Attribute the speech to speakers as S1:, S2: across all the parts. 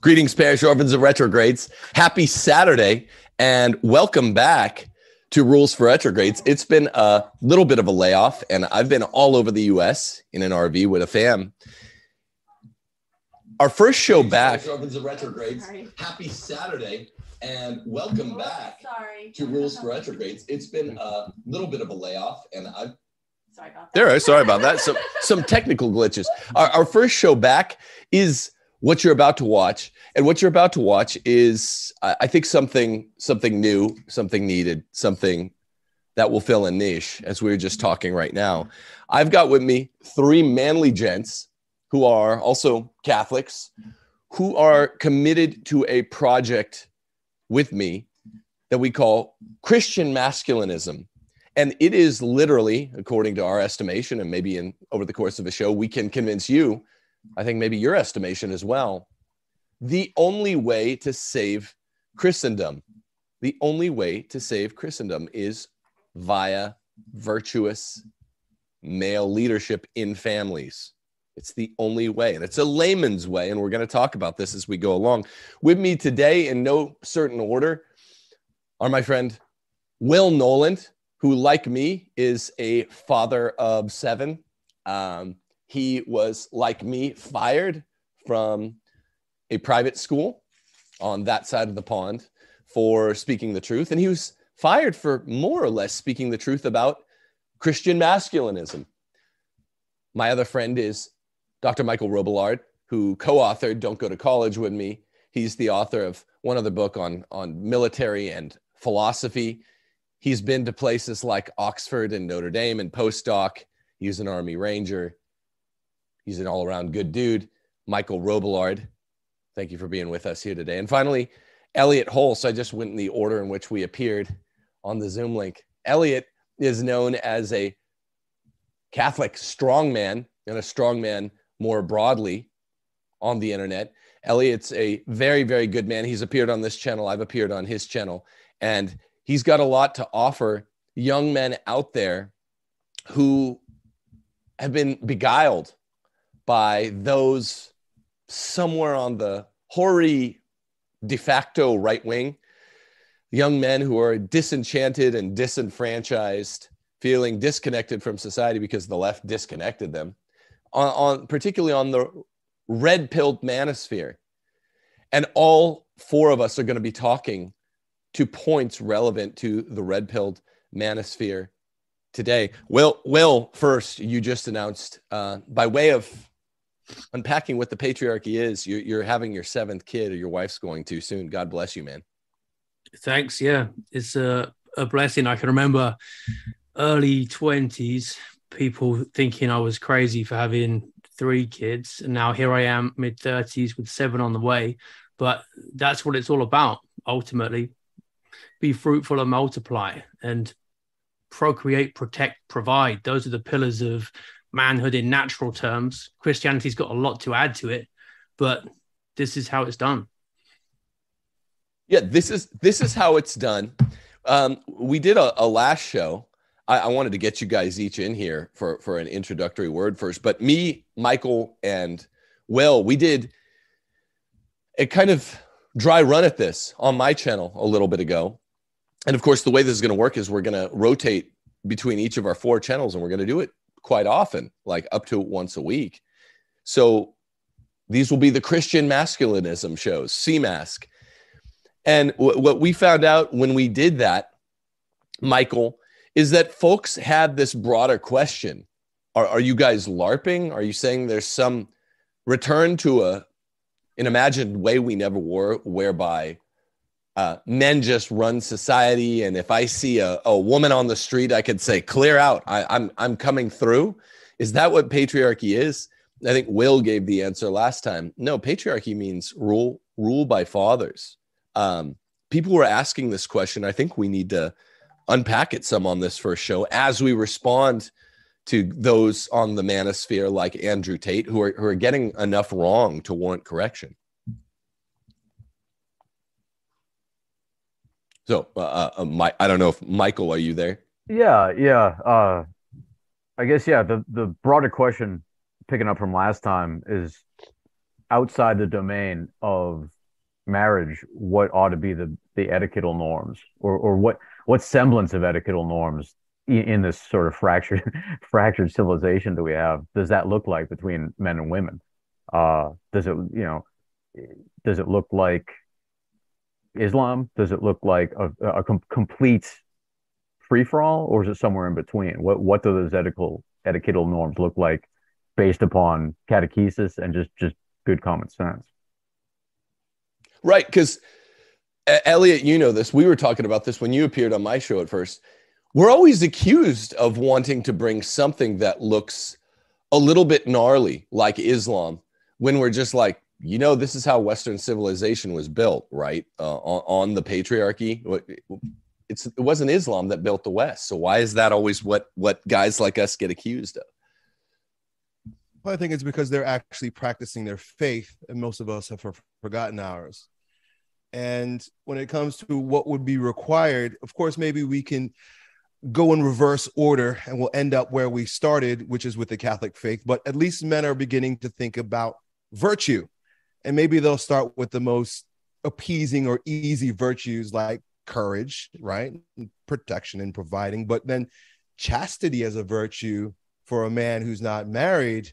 S1: Greetings, parish orphans and retrogrades. Happy Saturday and welcome back to Rules for Retrogrades. It's been a little bit of a layoff, and I've been all over the US in an RV with a fam. Our first show back. Orphans and retrogrades. Sorry. Happy Saturday and welcome back Sorry. to Rules for Retrogrades. It's been a little bit of a layoff, and I've Sorry about that. There, sorry about that. Some some technical glitches. Our, our first show back is what you're about to watch and what you're about to watch is i think something something new something needed something that will fill a niche as we were just talking right now. I've got with me three manly gents who are also catholics who are committed to a project with me that we call christian masculinism. And it is literally according to our estimation and maybe in over the course of a show we can convince you I think maybe your estimation as well, the only way to save Christendom, the only way to save Christendom is via virtuous male leadership in families. It's the only way, and it's a layman's way. And we're going to talk about this as we go along. With me today, in no certain order, are my friend Will Knowland, who, like me, is a father of seven. Um, he was, like me, fired from a private school on that side of the pond for speaking the truth. And he was fired for more or less speaking the truth about Christian masculinism. My other friend is Dr. Michael Robillard, who co authored Don't Go to College with me. He's the author of one other book on, on military and philosophy. He's been to places like Oxford and Notre Dame and postdoc. He's an Army Ranger. He's an all around good dude. Michael Robillard, thank you for being with us here today. And finally, Elliot Hulse. I just went in the order in which we appeared on the Zoom link. Elliot is known as a Catholic strongman and a strongman more broadly on the internet. Elliot's a very, very good man. He's appeared on this channel. I've appeared on his channel. And he's got a lot to offer young men out there who have been beguiled by those somewhere on the hoary de facto right wing, young men who are disenchanted and disenfranchised, feeling disconnected from society because the left disconnected them, on, on particularly on the red pilled manosphere. And all four of us are going to be talking to points relevant to the red pilled manosphere today. Will, Will, first, you just announced uh, by way of unpacking what the patriarchy is. You're, you're having your seventh kid, or your wife's going to soon. God bless you, man.
S2: Thanks. Yeah, it's a, a blessing. I can remember early 20s, people thinking I was crazy for having three kids. And now here I am, mid 30s, with seven on the way. But that's what it's all about ultimately. Be fruitful and multiply and procreate, protect, provide. Those are the pillars of manhood in natural terms. Christianity's got a lot to add to it, but this is how it's done.
S1: Yeah, this is this is how it's done. Um, we did a, a last show. I, I, wanted to get you guys each in here for for an introductory word first. But me, Michael, and Will, we did a kind of dry run at this on my channel a little bit ago. And of course, the way this is going to work is we're going to rotate between each of our four channels, and we're going to do it quite often, like up to once a week. So these will be the Christian masculinism shows, CMASC. And w- what we found out when we did that, Michael, is that folks had this broader question. Are, are you guys LARPing? Are you saying there's some return to a an imagined way we never were, whereby uh, men just run society. And if I see a, a woman on the street, I could say, clear out. I, I'm, I'm coming through. Is that what patriarchy is? I think Will gave the answer last time. No, patriarchy means rule, rule by fathers. Um, people were asking this question. I think we need to unpack it some on this first show as we respond to those on the manosphere like Andrew Tate who are, who are getting enough wrong to warrant correction. So, uh, uh, my, I don't know if Michael, are you there?
S3: Yeah, yeah. Uh, I guess yeah. The the broader question, picking up from last time, is outside the domain of marriage, what ought to be the the etiquettal norms, or or what what semblance of etiquettal norms in, in this sort of fractured fractured civilization that we have does that look like between men and women? Uh, does it you know does it look like Islam? Does it look like a, a com- complete free for all, or is it somewhere in between? What what do those ethical etiquettal norms look like based upon catechesis and just just good common sense?
S1: Right, because Elliot, you know this. We were talking about this when you appeared on my show at first. We're always accused of wanting to bring something that looks a little bit gnarly, like Islam, when we're just like, you know, this is how Western civilization was built, right? Uh, on, on the patriarchy. It's, it wasn't Islam that built the West. So why is that always what what guys like us get accused of?
S4: Well, I think it's because they're actually practicing their faith, and most of us have forgotten ours. And when it comes to what would be required, of course, maybe we can go in reverse order and we'll end up where we started, which is with the Catholic faith. But at least men are beginning to think about virtue. And maybe they'll start with the most appeasing or easy virtues like courage, right? Protection and providing. But then chastity as a virtue for a man who's not married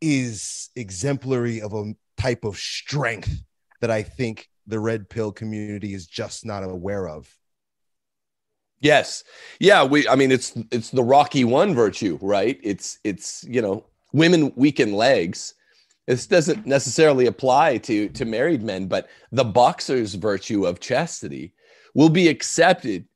S4: is exemplary of a type of strength that I think the red pill community is just not aware of.
S1: Yes. Yeah, we I mean it's it's the Rocky 1 virtue, right? It's it's, you know, women weaken legs. This doesn't necessarily apply to to married men, but the boxer's virtue of chastity will be accepted,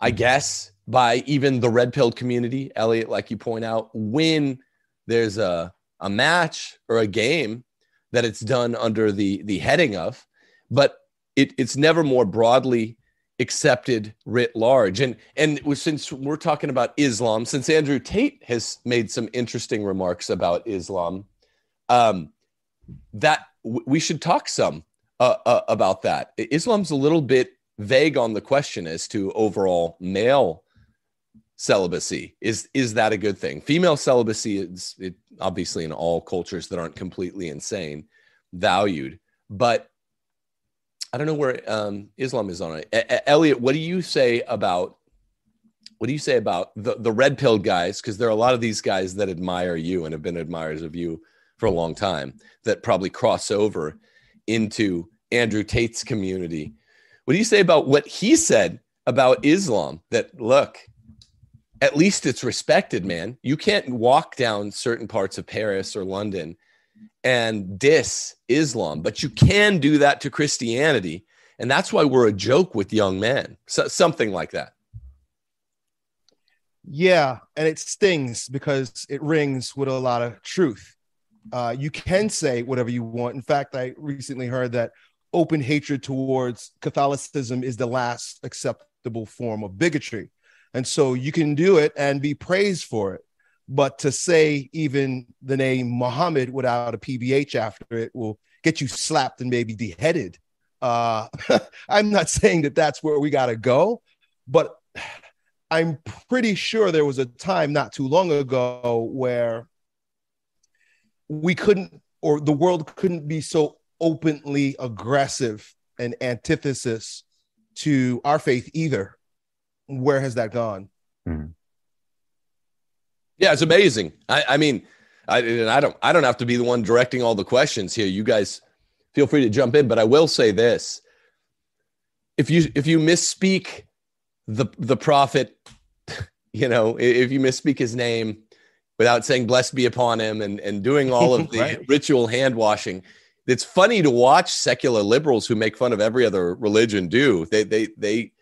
S1: I mm-hmm. guess, by even the red pill community, Elliot, like you point out, when there's a a match or a game that it's done under the the heading of, but it, it's never more broadly accepted writ large. And and since we're talking about Islam, since Andrew Tate has made some interesting remarks about Islam, um, that w- we should talk some uh, uh, about that. Islam's a little bit vague on the question as to overall male celibacy. Is is that a good thing? Female celibacy is it, obviously in all cultures that aren't completely insane valued, but I don't know where um, Islam is on it. A- Elliot, what do you say about what do you say about the, the red pill guys? Because there are a lot of these guys that admire you and have been admirers of you for a long time that probably cross over into Andrew Tate's community. What do you say about what he said about Islam? That look, at least it's respected, man. You can't walk down certain parts of Paris or London and diss Islam, but you can do that to Christianity. And that's why we're a joke with young men. So, something like that.
S4: Yeah. And it stings because it rings with a lot of truth. Uh, you can say whatever you want. In fact, I recently heard that open hatred towards Catholicism is the last acceptable form of bigotry. And so you can do it and be praised for it. But to say even the name Muhammad without a PBH after it will get you slapped and maybe beheaded. Uh, I'm not saying that that's where we got to go, but I'm pretty sure there was a time not too long ago where we couldn't, or the world couldn't be so openly aggressive and antithesis to our faith either. Where has that gone? Mm-hmm.
S1: Yeah, it's amazing. I, I mean, I, I don't I don't have to be the one directing all the questions here. You guys feel free to jump in, but I will say this: if you if you misspeak the the prophet, you know, if you misspeak his name without saying "blessed be upon him" and and doing all of the right. ritual hand washing, it's funny to watch secular liberals who make fun of every other religion do. They they they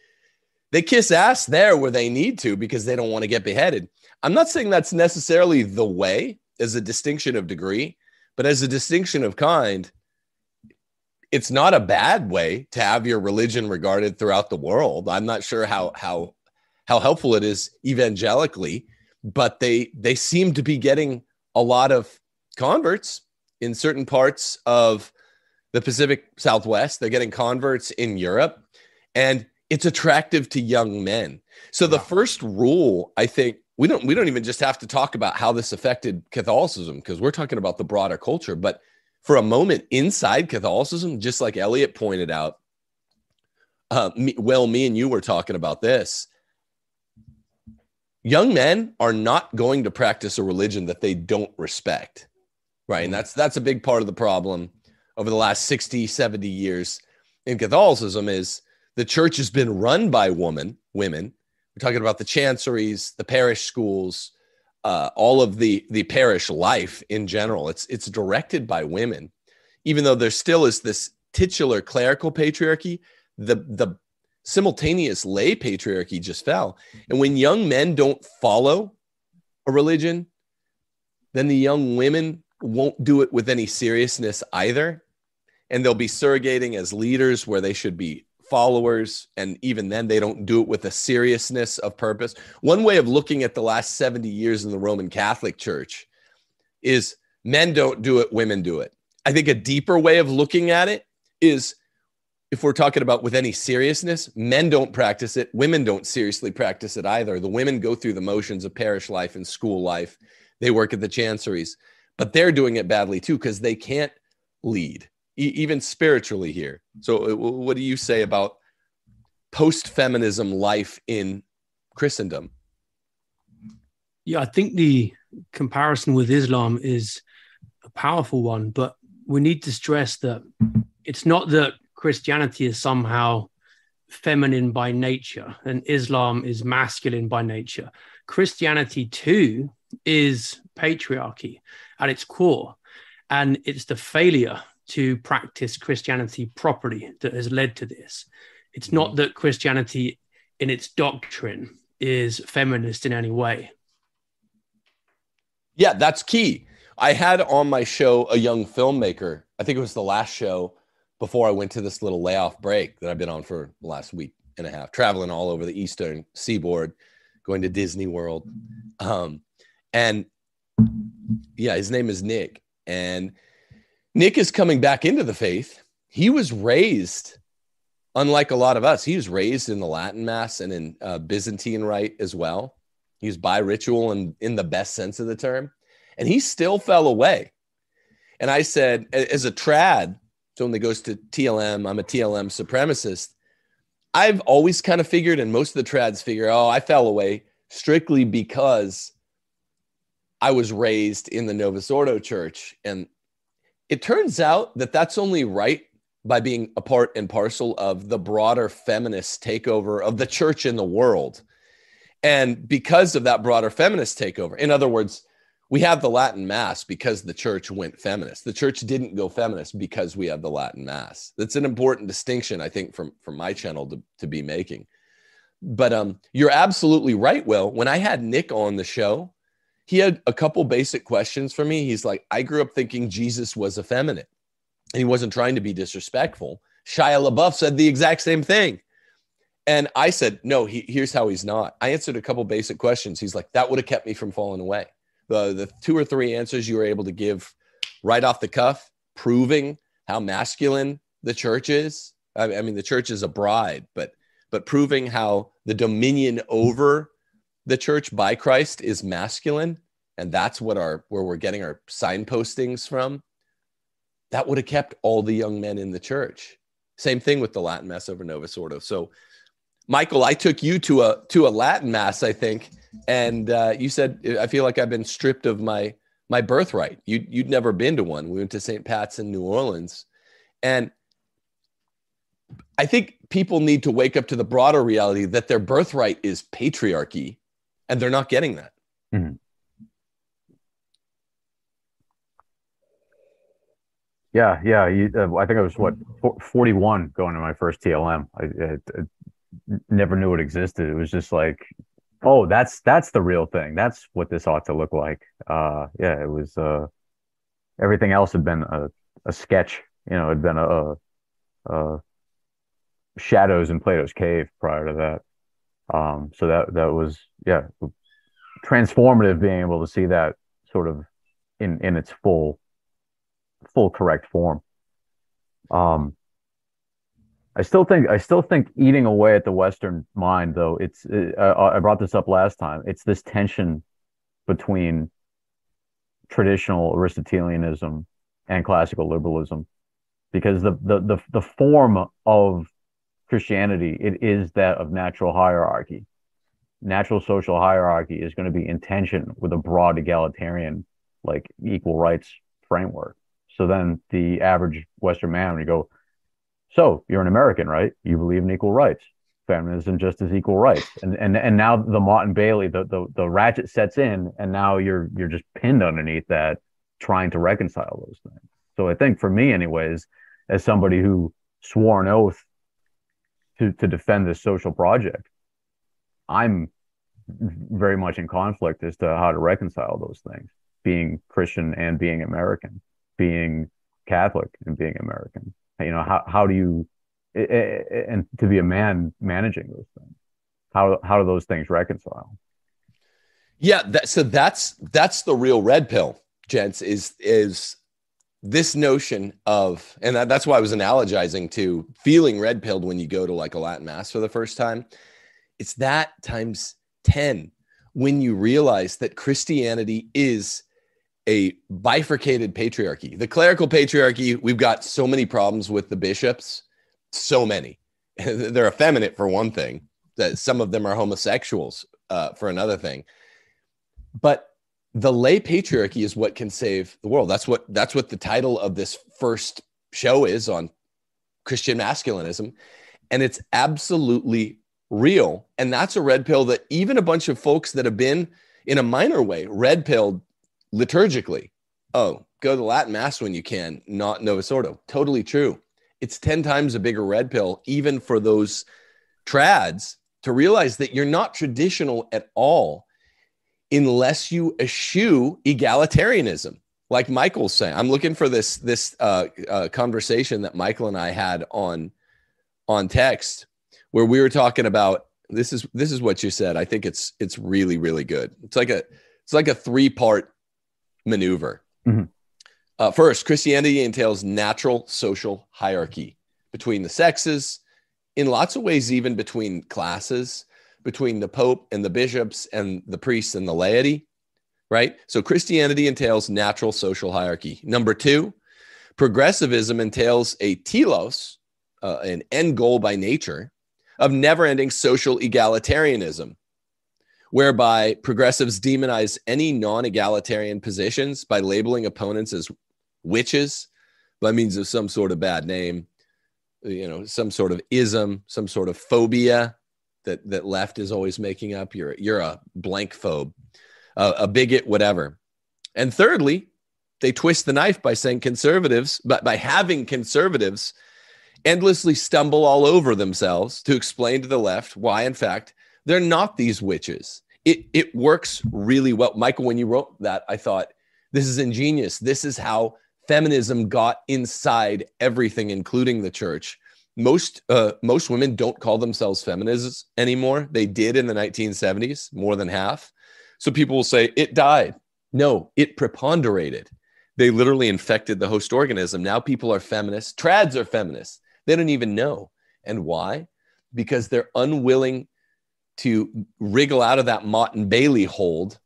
S1: they kiss ass there where they need to because they don't want to get beheaded. I'm not saying that's necessarily the way as a distinction of degree, but as a distinction of kind, it's not a bad way to have your religion regarded throughout the world. I'm not sure how how how helpful it is evangelically, but they they seem to be getting a lot of converts in certain parts of the Pacific Southwest. They're getting converts in Europe, and it's attractive to young men. So the first rule, I think, we don't we don't even just have to talk about how this affected Catholicism because we're talking about the broader culture. But for a moment inside Catholicism, just like Elliot pointed out. Uh, me, well, me and you were talking about this. Young men are not going to practice a religion that they don't respect, right? And that's that's a big part of the problem over the last 60, 70 years in Catholicism is the church has been run by women, women. We're talking about the chanceries, the parish schools, uh, all of the the parish life in general. It's it's directed by women, even though there still is this titular clerical patriarchy. The the simultaneous lay patriarchy just fell, and when young men don't follow a religion, then the young women won't do it with any seriousness either, and they'll be surrogating as leaders where they should be followers. And even then they don't do it with a seriousness of purpose. One way of looking at the last 70 years in the roman catholic church is men don't do it women do it. I think a deeper way of looking at it is if we're talking about with any seriousness men don't practice it women don't seriously practice it either the women go through the motions of parish life and school life they work at the chanceries but they're doing it badly too because they can't lead e- even spiritually here. So, uh, what do you say about post feminism life in Christendom?
S2: Yeah, I think the comparison with Islam is a powerful one, but we need to stress that it's not that Christianity is somehow feminine by nature and Islam is masculine by nature. Christianity, too, is patriarchy at its core. And it's the failure to practice Christianity properly that has led to this. It's not mm-hmm. that Christianity in its doctrine is feminist in any way.
S1: Yeah, that's key. I had on my show a young filmmaker. I think it was the last show before I went to this little layoff break that I've been on for the last week and a half, traveling all over the eastern seaboard, going to Disney World. Um, and yeah, his name is Nick. And Nick is coming back into the faith. He was raised, unlike a lot of us, he was raised in the Latin Mass and in uh, Byzantine Rite as well. He was bi ritual and in the best sense of the term. And he still fell away. And I said, as a trad, someone that goes to TLM, I'm a TLM supremacist. I've always kind of figured, and most of the trads figure, oh, I fell away strictly because I was raised in the Novus Ordo church. And it turns out that that's only right by being a part and parcel of the broader feminist takeover of the church in the world. And because of that broader feminist takeover, in other words, we have the Latin Mass because the church went feminist. The church didn't go feminist because we have the Latin Mass. That's an important distinction, I think, from, from my channel to, to be making. But um, you're absolutely right, Will. When I had Nick on the show, he had a couple basic questions for me. He's like, I grew up thinking Jesus was effeminate and he wasn't trying to be disrespectful. Shia LaBeouf said the exact same thing. And I said, no, he, here's how he's not. I answered a couple basic questions. He's like, that would have kept me from falling away. The, the two or three answers you were able to give right off the cuff, proving how masculine the church is. I, mean, the church is a bride, but but proving how the dominion over the church by Christ is masculine, and that's what our where we're getting our signpostings from, that would have kept all the young men in the church. Same thing with the Latin Mass over Novus Ordo. So, Michael, I took you to a to a Latin Mass, I think, and uh, you said I feel like I've been stripped of my my birthright. You you'd never been to one. We went to St. Pat's in New Orleans, and I think people need to wake up to the broader reality that their birthright is patriarchy and they're not getting that. Mm-hmm.
S3: Yeah, yeah. You, uh, I think I was what 41 going to my first TLM. I, I, I, never knew it existed. It was just like, oh, that's that's the real thing. That's what this ought to look like. Uh, yeah, it was. Uh, everything else had been a, a sketch. You know, had been a, a, a shadows in Plato's cave prior to that. Um, so that that was yeah transformative being able to see that sort of in in its full full correct form. Um, I still think I still think eating away at the Western mind though it's it, I, I brought this up last time. It's this tension between traditional Aristotelianism and classical liberalism because the the the, the form of Christianity it is that of natural hierarchy. Natural social hierarchy is going to be in tension with a broad egalitarian, like equal rights framework. So then the average Western man, you go, so you're an American, right? You believe in equal rights, feminism, just as equal rights, and and and now the Motte and Bailey, the the the ratchet sets in, and now you're you're just pinned underneath that, trying to reconcile those things. So I think for me, anyways, as somebody who swore an oath to to defend this social project, I'm very much in conflict as to how to reconcile those things, being Christian and being American, being Catholic and being American. You know, how how do you and to be a man managing those things? How how do those things reconcile?
S1: Yeah, that, so that's that's the real red pill, gents. Is is this notion of, and that's why I was analogizing to feeling red pilled when you go to like a Latin mass for the first time. It's that times 10 when you realize that Christianity is a bifurcated patriarchy. The clerical patriarchy, we've got so many problems with the bishops, so many. They're effeminate for one thing, that some of them are homosexuals uh, for another thing. But the lay patriarchy is what can save the world. That's what that's what the title of this first show is on Christian masculinism, and it's absolutely real. And that's a red pill that even a bunch of folks that have been in a minor way red pilled liturgically. Oh, go to Latin mass when you can, not Novus Ordo. Totally true. It's 10 times a bigger red pill, even for those trads, to realize that you're not traditional at all unless you eschew egalitarianism like michael's saying i'm looking for this this uh, uh, conversation that michael and i had on on text where we were talking about this is this is what you said i think it's it's really really good it's like a it's like a three part maneuver mm-hmm. uh, first christianity entails natural social hierarchy between the sexes in lots of ways even between classes between the Pope and the bishops and the priests and the laity, right? So Christianity entails natural social hierarchy. Number two, progressivism entails a telos, uh, an end goal by nature, of never ending social egalitarianism, whereby progressives demonize any non egalitarian positions by labeling opponents as witches by means of some sort of bad name, you know, some sort of ism, some sort of phobia, that that left is always making up. You're you're a blank phobe, uh, a bigot, whatever. And thirdly, they twist the knife by saying conservatives, but by having conservatives endlessly stumble all over themselves to explain to the left why, in fact, they're not these witches. It it works really well. Michael, when you wrote that, I thought this is ingenious. This is how feminism got inside everything, including the church most uh, most women don't call themselves feminists anymore. They did in the 1970s, more than half. So people will say it died. No, it preponderated. They literally infected the host organism. Now people are feminists. Trads are feminists. They don't even know. And why? Because they're unwilling to wriggle out of that Motte and Bailey hold,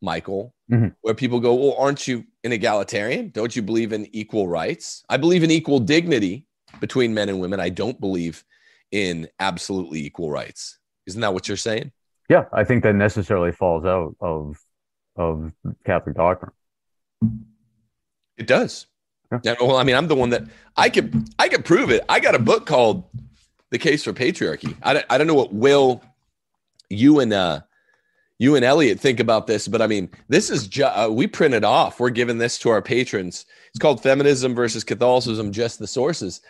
S1: Michael, mm-hmm. where people go, Well, aren't you an egalitarian? Don't you believe in equal rights? I believe in equal dignity between men and women. I don't believe in absolutely equal rights. Isn't that what you're saying?
S3: Yeah, I think that necessarily falls out of of Catholic doctrine.
S1: It does. Yeah. well, I mean, I'm the one that I could I could prove it. I got a book called "The Case for Patriarchy." I don't, I don't know what Will you and uh you and Elliot think about this, but I mean, this is just uh, we printed off. We're giving this to our patrons. It's called Feminism versus Catholicism: Just the Sources.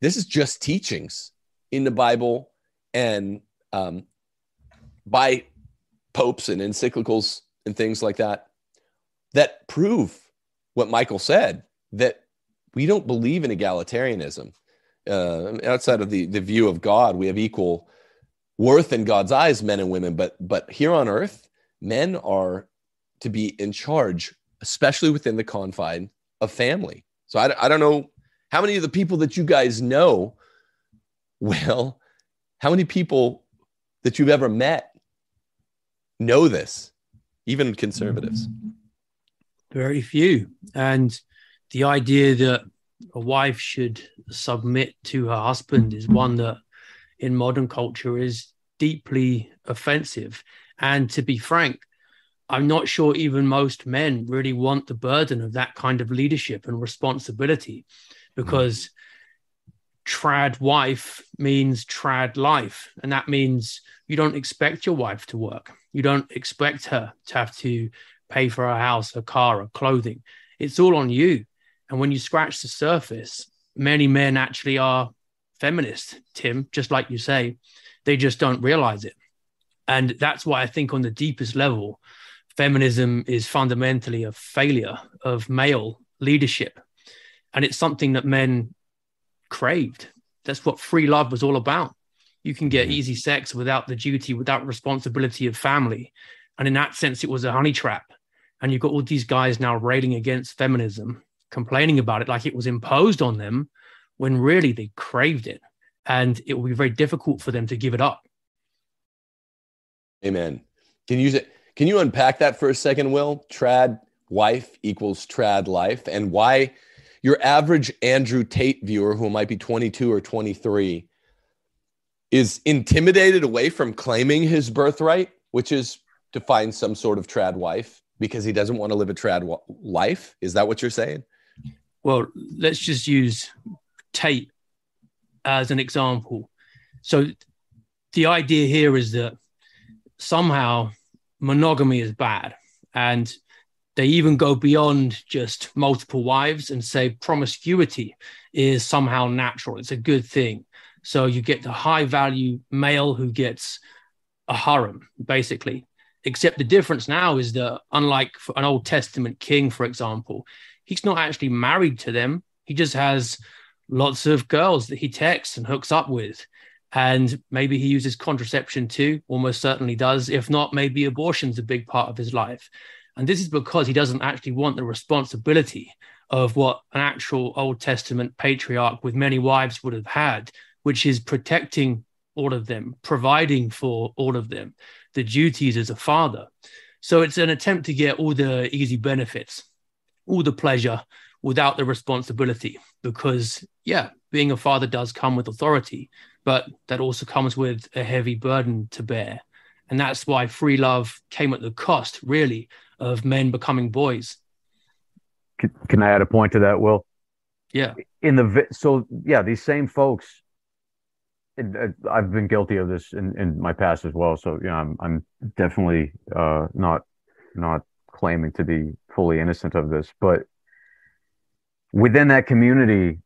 S1: This is just teachings in the Bible and um, by popes and encyclicals and things like that that prove what Michael said that we don't believe in egalitarianism. Uh, outside of the, the view of God, we have equal worth in God's eyes, men and women. But but here on earth, men are to be in charge, especially within the confine of family. So I, I don't know how many of the people that you guys know, well, how many people that you've ever met know this, even conservatives?
S2: Very few. And the idea that a wife should submit to her husband is one that in modern culture is deeply offensive. And to be frank, I'm not sure even most men really want the burden of that kind of leadership and responsibility because trad wife means trad life. And that means you don't expect your wife to work. You don't expect her to have to pay for her house, her car, her clothing. It's all on you. And when you scratch the surface, many men actually are feminist, Tim, just like you say. They just don't realize it. And that's why I think, on the deepest level, feminism is fundamentally a failure of male leadership. And it's something that men craved. That's what free love was all about. You can get mm-hmm. easy sex without the duty, without responsibility of family. And in that sense, it was a honey trap. And you've got all these guys now railing against feminism, complaining about it like it was imposed on them when really they craved it. And it will be very difficult for them to give it up.
S1: Amen. Can you can you unpack that for a second, Will? Trad wife equals trad life, and why your average Andrew Tate viewer, who might be 22 or 23, is intimidated away from claiming his birthright, which is to find some sort of trad wife because he doesn't want to live a trad life. Is that what you're saying?
S2: Well, let's just use Tate as an example. So the idea here is that somehow monogamy is bad. And they even go beyond just multiple wives and say promiscuity is somehow natural. It's a good thing. So you get the high value male who gets a harem, basically. Except the difference now is that, unlike an Old Testament king, for example, he's not actually married to them. He just has lots of girls that he texts and hooks up with. And maybe he uses contraception too, almost certainly does. If not, maybe abortion's a big part of his life. And this is because he doesn't actually want the responsibility of what an actual Old Testament patriarch with many wives would have had, which is protecting all of them, providing for all of them, the duties as a father. So it's an attempt to get all the easy benefits, all the pleasure without the responsibility. Because, yeah, being a father does come with authority, but that also comes with a heavy burden to bear. And that's why free love came at the cost, really, of men becoming boys.
S3: Can, can I add a point to that, Will?
S2: Yeah.
S3: In the so yeah, these same folks. It, I've been guilty of this in, in my past as well. So you know, I'm I'm definitely uh, not not claiming to be fully innocent of this, but within that community,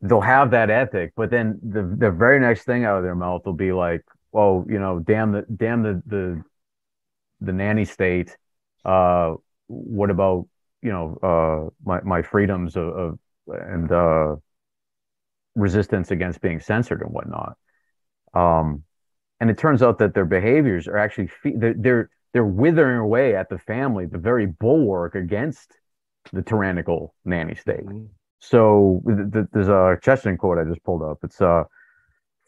S3: they'll have that ethic, but then the the very next thing out of their mouth will be like, "Oh, you know, damn the damn the the the nanny state. Uh, what about you know uh, my my freedoms of, of and uh, resistance against being censored and whatnot." Um, and it turns out that their behaviors are actually fe- they're, they're they're withering away at the family, the very bulwark against the tyrannical nanny state. Mm-hmm. So there's a Chesterton quote I just pulled up. It's uh,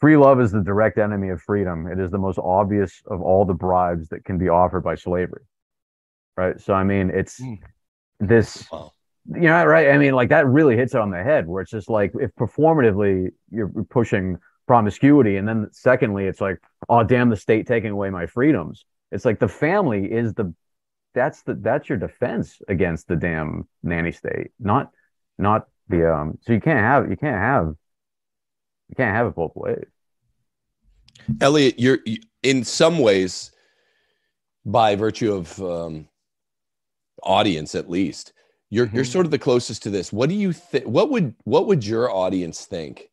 S3: free love is the direct enemy of freedom. It is the most obvious of all the bribes that can be offered by slavery. Right. So I mean, it's mm. this. Wow. You know, right? I mean, like that really hits it on the head. Where it's just like if performatively you're pushing promiscuity, and then secondly, it's like, oh damn, the state taking away my freedoms. It's like the family is the that's the that's your defense against the damn nanny state, not not the um so you can't have you can't have you can't have it both ways
S1: elliot you're in some ways by virtue of um audience at least you're mm-hmm. you're sort of the closest to this what do you think what would what would your audience think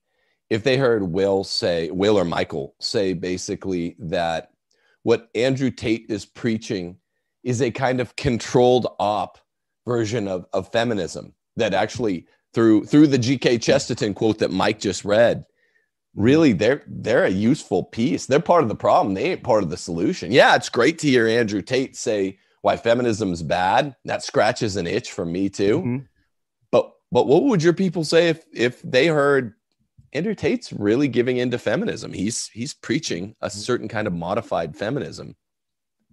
S1: if they heard will say will or michael say basically that what andrew tate is preaching is a kind of controlled op version of, of feminism that actually through through the G.K. Chesterton quote that Mike just read, really they're they're a useful piece. They're part of the problem. They ain't part of the solution. Yeah, it's great to hear Andrew Tate say why feminism's bad. That scratches an itch for me too. Mm-hmm. But but what would your people say if if they heard Andrew Tate's really giving into feminism? He's he's preaching a mm-hmm. certain kind of modified feminism.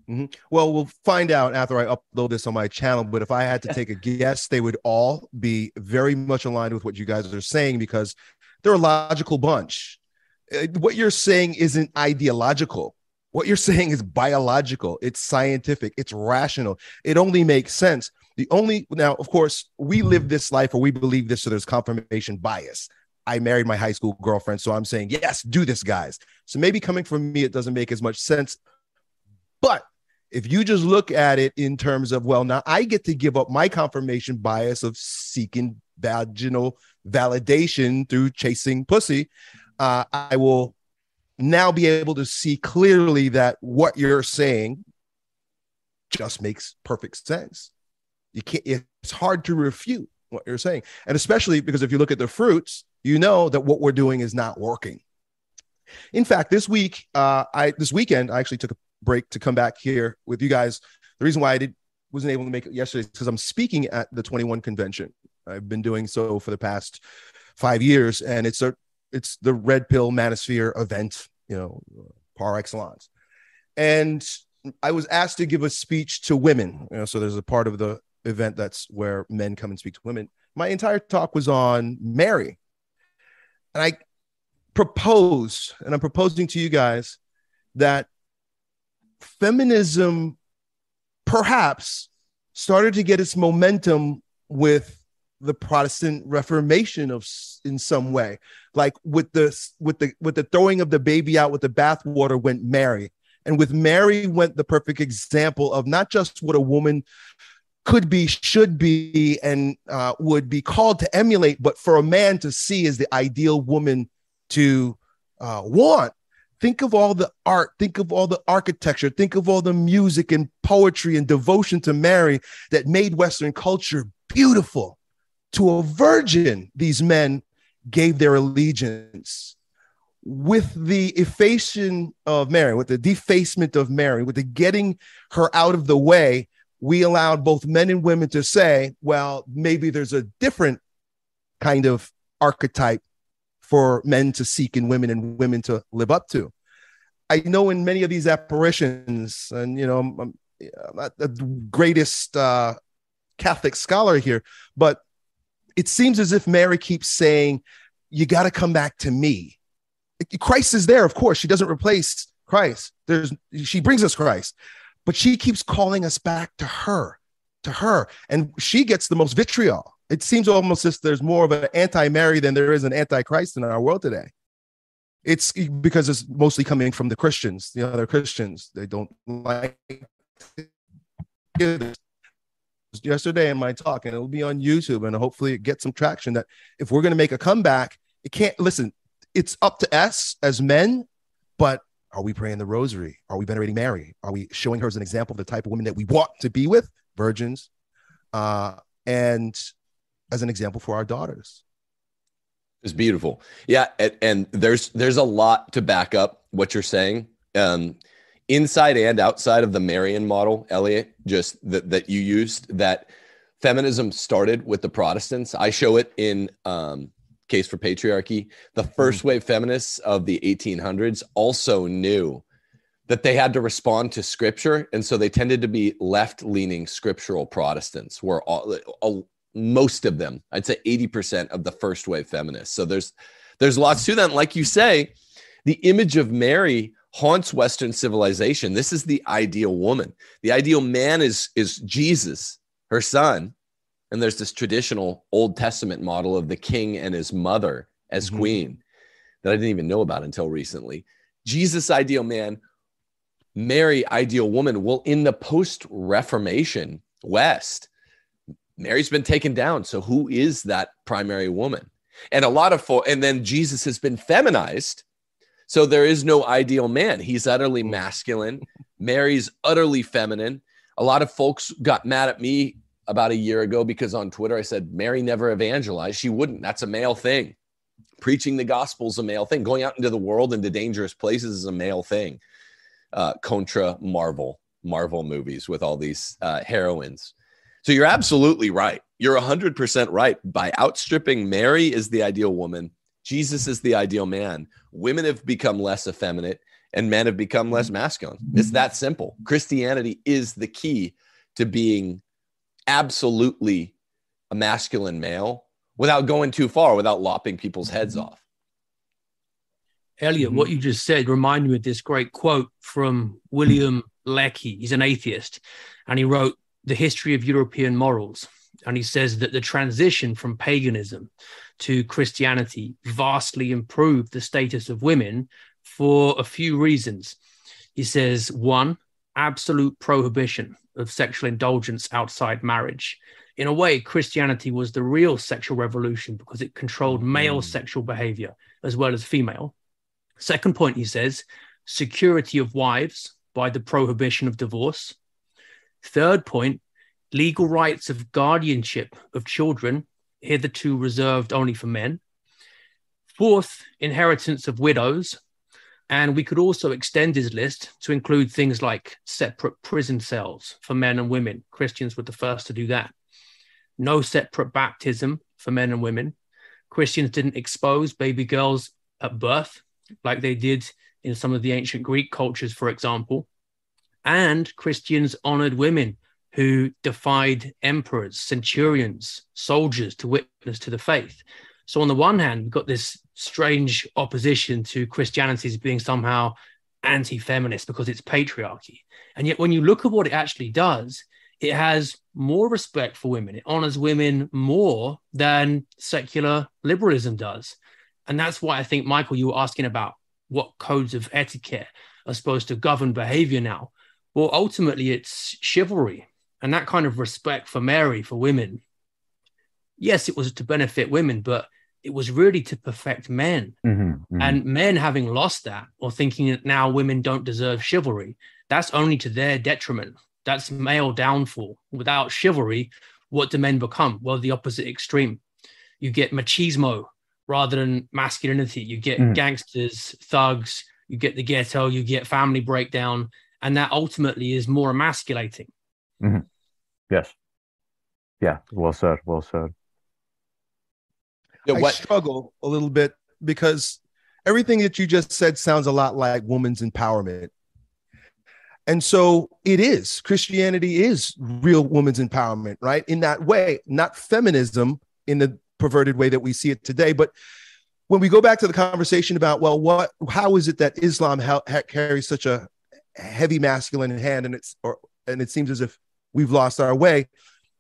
S4: Mm-hmm. Well, we'll find out after I upload this on my channel. But if I had to take a guess, they would all be very much aligned with what you guys are saying because they're a logical bunch. Uh, what you're saying isn't ideological. What you're saying is biological, it's scientific, it's rational. It only makes sense. The only now, of course, we live this life or we believe this, so there's confirmation bias. I married my high school girlfriend, so I'm saying, yes, do this, guys. So maybe coming from me, it doesn't make as much sense. But if you just look at it in terms of, well, now I get to give up my confirmation bias of seeking vaginal validation through chasing pussy, uh, I will now be able to see clearly that what you're saying just makes perfect sense. You can't, it's hard to refute what you're saying. And especially because if you look at the fruits, you know that what we're doing is not working. In fact, this week, uh, I this weekend, I actually took a break to come back here with you guys. The reason why I did wasn't able to make it yesterday is because I'm speaking at the 21 convention. I've been doing so for the past five years, and it's a it's the Red Pill Manosphere event, you know, par excellence. And I was asked to give a speech to women. You know, so there's a part of the event that's where men come and speak to women. My entire talk was on Mary. And I propose, and I'm proposing to you guys that feminism perhaps started to get its momentum with the Protestant Reformation of in some way, like with the with the with the throwing of the baby out with the bathwater went Mary, and with Mary went the perfect example of not just what a woman could be, should be, and uh, would be called to emulate, but for a man to see as the ideal woman to uh, want. Think of all the art, think of all the architecture, think of all the music and poetry and devotion to Mary that made Western culture beautiful to a virgin, these men gave their allegiance. With the effacing of Mary, with the defacement of Mary, with the getting her out of the way, we allowed both men and women to say, well, maybe there's a different kind of archetype for men to seek in women and women to live up to. I know in many of these apparitions, and you know, I'm, I'm not the greatest uh, Catholic scholar here, but it seems as if Mary keeps saying, You got to come back to me. Christ is there, of course. She doesn't replace Christ. There's she brings us Christ, but she keeps calling us back to her, to her, and she gets the most vitriol. It seems almost as there's more of an anti-Mary than there is an anti-Christ in our world today. It's because it's mostly coming from the Christians, You know, the other Christians. They don't like yesterday in my talk, and it'll be on YouTube, and hopefully it gets some traction. That if we're going to make a comeback, it can't listen. It's up to us as men, but are we praying the rosary? Are we venerating Mary? Are we showing her as an example of the type of women that we want to be with, virgins, uh, and as an example for our daughters?
S1: It's beautiful, yeah, and, and there's there's a lot to back up what you're saying. Um, inside and outside of the Marian model, Elliot, just that, that you used, that feminism started with the Protestants. I show it in um, Case for Patriarchy. The hmm. first wave feminists of the 1800s also knew that they had to respond to scripture. And so they tended to be left leaning scriptural Protestants, were all, all, most of them, I'd say 80% of the first wave feminists. So there's there's lots to that. like you say, the image of Mary haunts Western civilization. This is the ideal woman. The ideal man is is Jesus, her son, and there's this traditional Old Testament model of the king and his mother as mm-hmm. queen that I didn't even know about until recently. Jesus, ideal man, Mary, ideal woman. Well, in the post Reformation West, Mary's been taken down. So who is that primary woman? And a lot of, fo- and then Jesus has been feminized so there is no ideal man. He's utterly masculine. Mary's utterly feminine. A lot of folks got mad at me about a year ago because on Twitter I said Mary never evangelized. She wouldn't. That's a male thing. Preaching the gospel is a male thing. Going out into the world into dangerous places is a male thing. Uh, contra Marvel, Marvel movies with all these uh, heroines. So you're absolutely right. You're 100% right. By outstripping Mary is the ideal woman Jesus is the ideal man. Women have become less effeminate and men have become less masculine. It's that simple. Christianity is the key to being absolutely a masculine male without going too far, without lopping people's heads off.
S2: Elliot, what you just said reminded me of this great quote from William Lecky. He's an atheist, and he wrote The History of European Morals. And he says that the transition from paganism to Christianity vastly improved the status of women for a few reasons. He says, one, absolute prohibition of sexual indulgence outside marriage. In a way, Christianity was the real sexual revolution because it controlled male mm. sexual behavior as well as female. Second point, he says, security of wives by the prohibition of divorce. Third point, legal rights of guardianship of children, hitherto reserved only for men. Fourth, inheritance of widows. And we could also extend his list to include things like separate prison cells for men and women. Christians were the first to do that. No separate baptism for men and women. Christians didn't expose baby girls at birth like they did in some of the ancient Greek cultures, for example. And Christians honored women who defied emperors, centurions, soldiers to witness to the faith. So, on the one hand, we've got this strange opposition to Christianity as being somehow anti feminist because it's patriarchy. And yet, when you look at what it actually does, it has more respect for women. It honors women more than secular liberalism does. And that's why I think, Michael, you were asking about what codes of etiquette are supposed to govern behavior now. Well, ultimately, it's chivalry and that kind of respect for Mary, for women. Yes, it was to benefit women, but it was really to perfect men. Mm-hmm, mm-hmm. And men having lost that or thinking that now women don't deserve chivalry, that's only to their detriment. That's male downfall. Without chivalry, what do men become? Well, the opposite extreme. You get machismo, rather than masculinity. You get mm. gangsters, thugs, you get the ghetto, you get family breakdown, and that ultimately is more emasculating.
S3: Mm-hmm. Yes. Yeah. Well said. Well said.
S4: Yeah, I struggle a little bit because everything that you just said sounds a lot like woman's empowerment. And so it is. Christianity is real woman's empowerment, right? In that way, not feminism in the perverted way that we see it today. But when we go back to the conversation about, well, what, how is it that Islam ha- ha- carries such a heavy masculine hand, and it's, or, and it seems as if we've lost our way.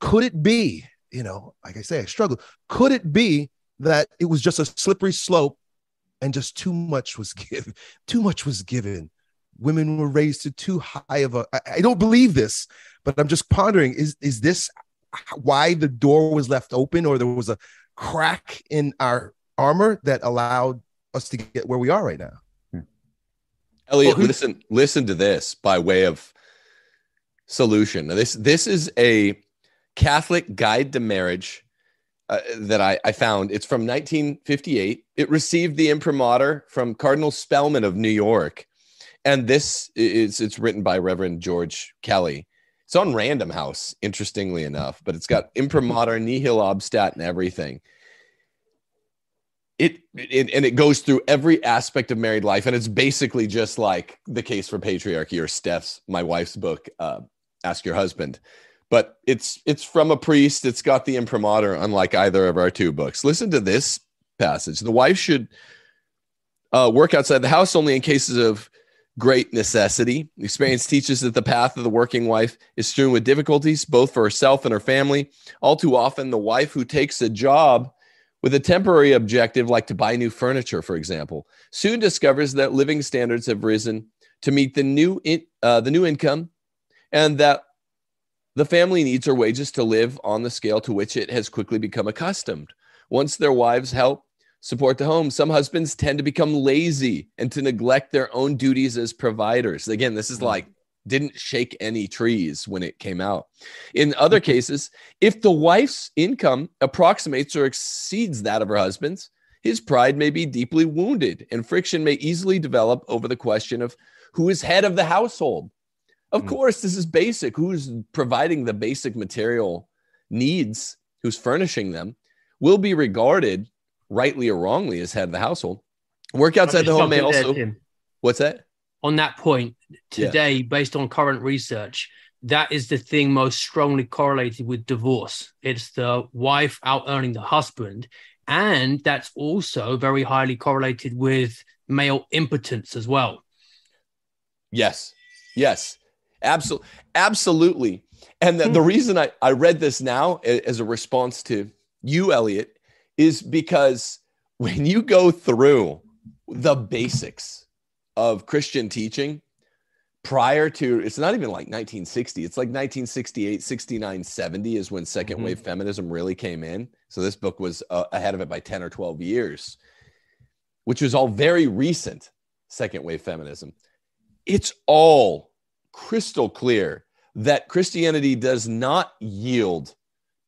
S4: Could it be, you know, like I say, I struggle. Could it be that it was just a slippery slope, and just too much was given? Too much was given. Women were raised to too high of a. I, I don't believe this, but I'm just pondering: is is this why the door was left open, or there was a crack in our armor that allowed us to get where we are right now.
S1: Elliot, well, listen, listen to this by way of solution. Now, this this is a Catholic guide to marriage uh, that I, I found. It's from 1958. It received the imprimatur from Cardinal Spellman of New York, and this is it's written by Reverend George Kelly. It's on Random House, interestingly enough, but it's got imprimatur, nihil obstat, and everything. It, it, and it goes through every aspect of married life, and it's basically just like the case for patriarchy or Steph's, my wife's book, uh, "Ask Your Husband." But it's it's from a priest. It's got the imprimatur, unlike either of our two books. Listen to this passage: the wife should uh, work outside the house only in cases of great necessity. Experience teaches that the path of the working wife is strewn with difficulties, both for herself and her family. All too often, the wife who takes a job with a temporary objective, like to buy new furniture, for example, soon discovers that living standards have risen to meet the new in, uh, the new income, and that the family needs her wages to live on the scale to which it has quickly become accustomed. Once their wives help support the home. Some husbands tend to become lazy and to neglect their own duties as providers. Again, this is like didn't shake any trees when it came out. In other cases, if the wife's income approximates or exceeds that of her husband's, his pride may be deeply wounded and friction may easily develop over the question of who is head of the household. Of mm. course, this is basic. Who's providing the basic material needs, who's furnishing them, will be regarded rightly or wrongly as head of the household. Work outside the home may also. What's that?
S2: On that point today, yeah. based on current research, that is the thing most strongly correlated with divorce. It's the wife out earning the husband. And that's also very highly correlated with male impotence as well.
S1: Yes. Yes. Absolutely. Absolutely. And the, the reason I, I read this now as a response to you, Elliot, is because when you go through the basics of Christian teaching prior to, it's not even like 1960, it's like 1968, 69, 70 is when 2nd mm-hmm. wave feminism really came in. So this book was uh, ahead of it by 10 or 12 years, which was all very recent second wave feminism. It's all crystal clear that Christianity does not yield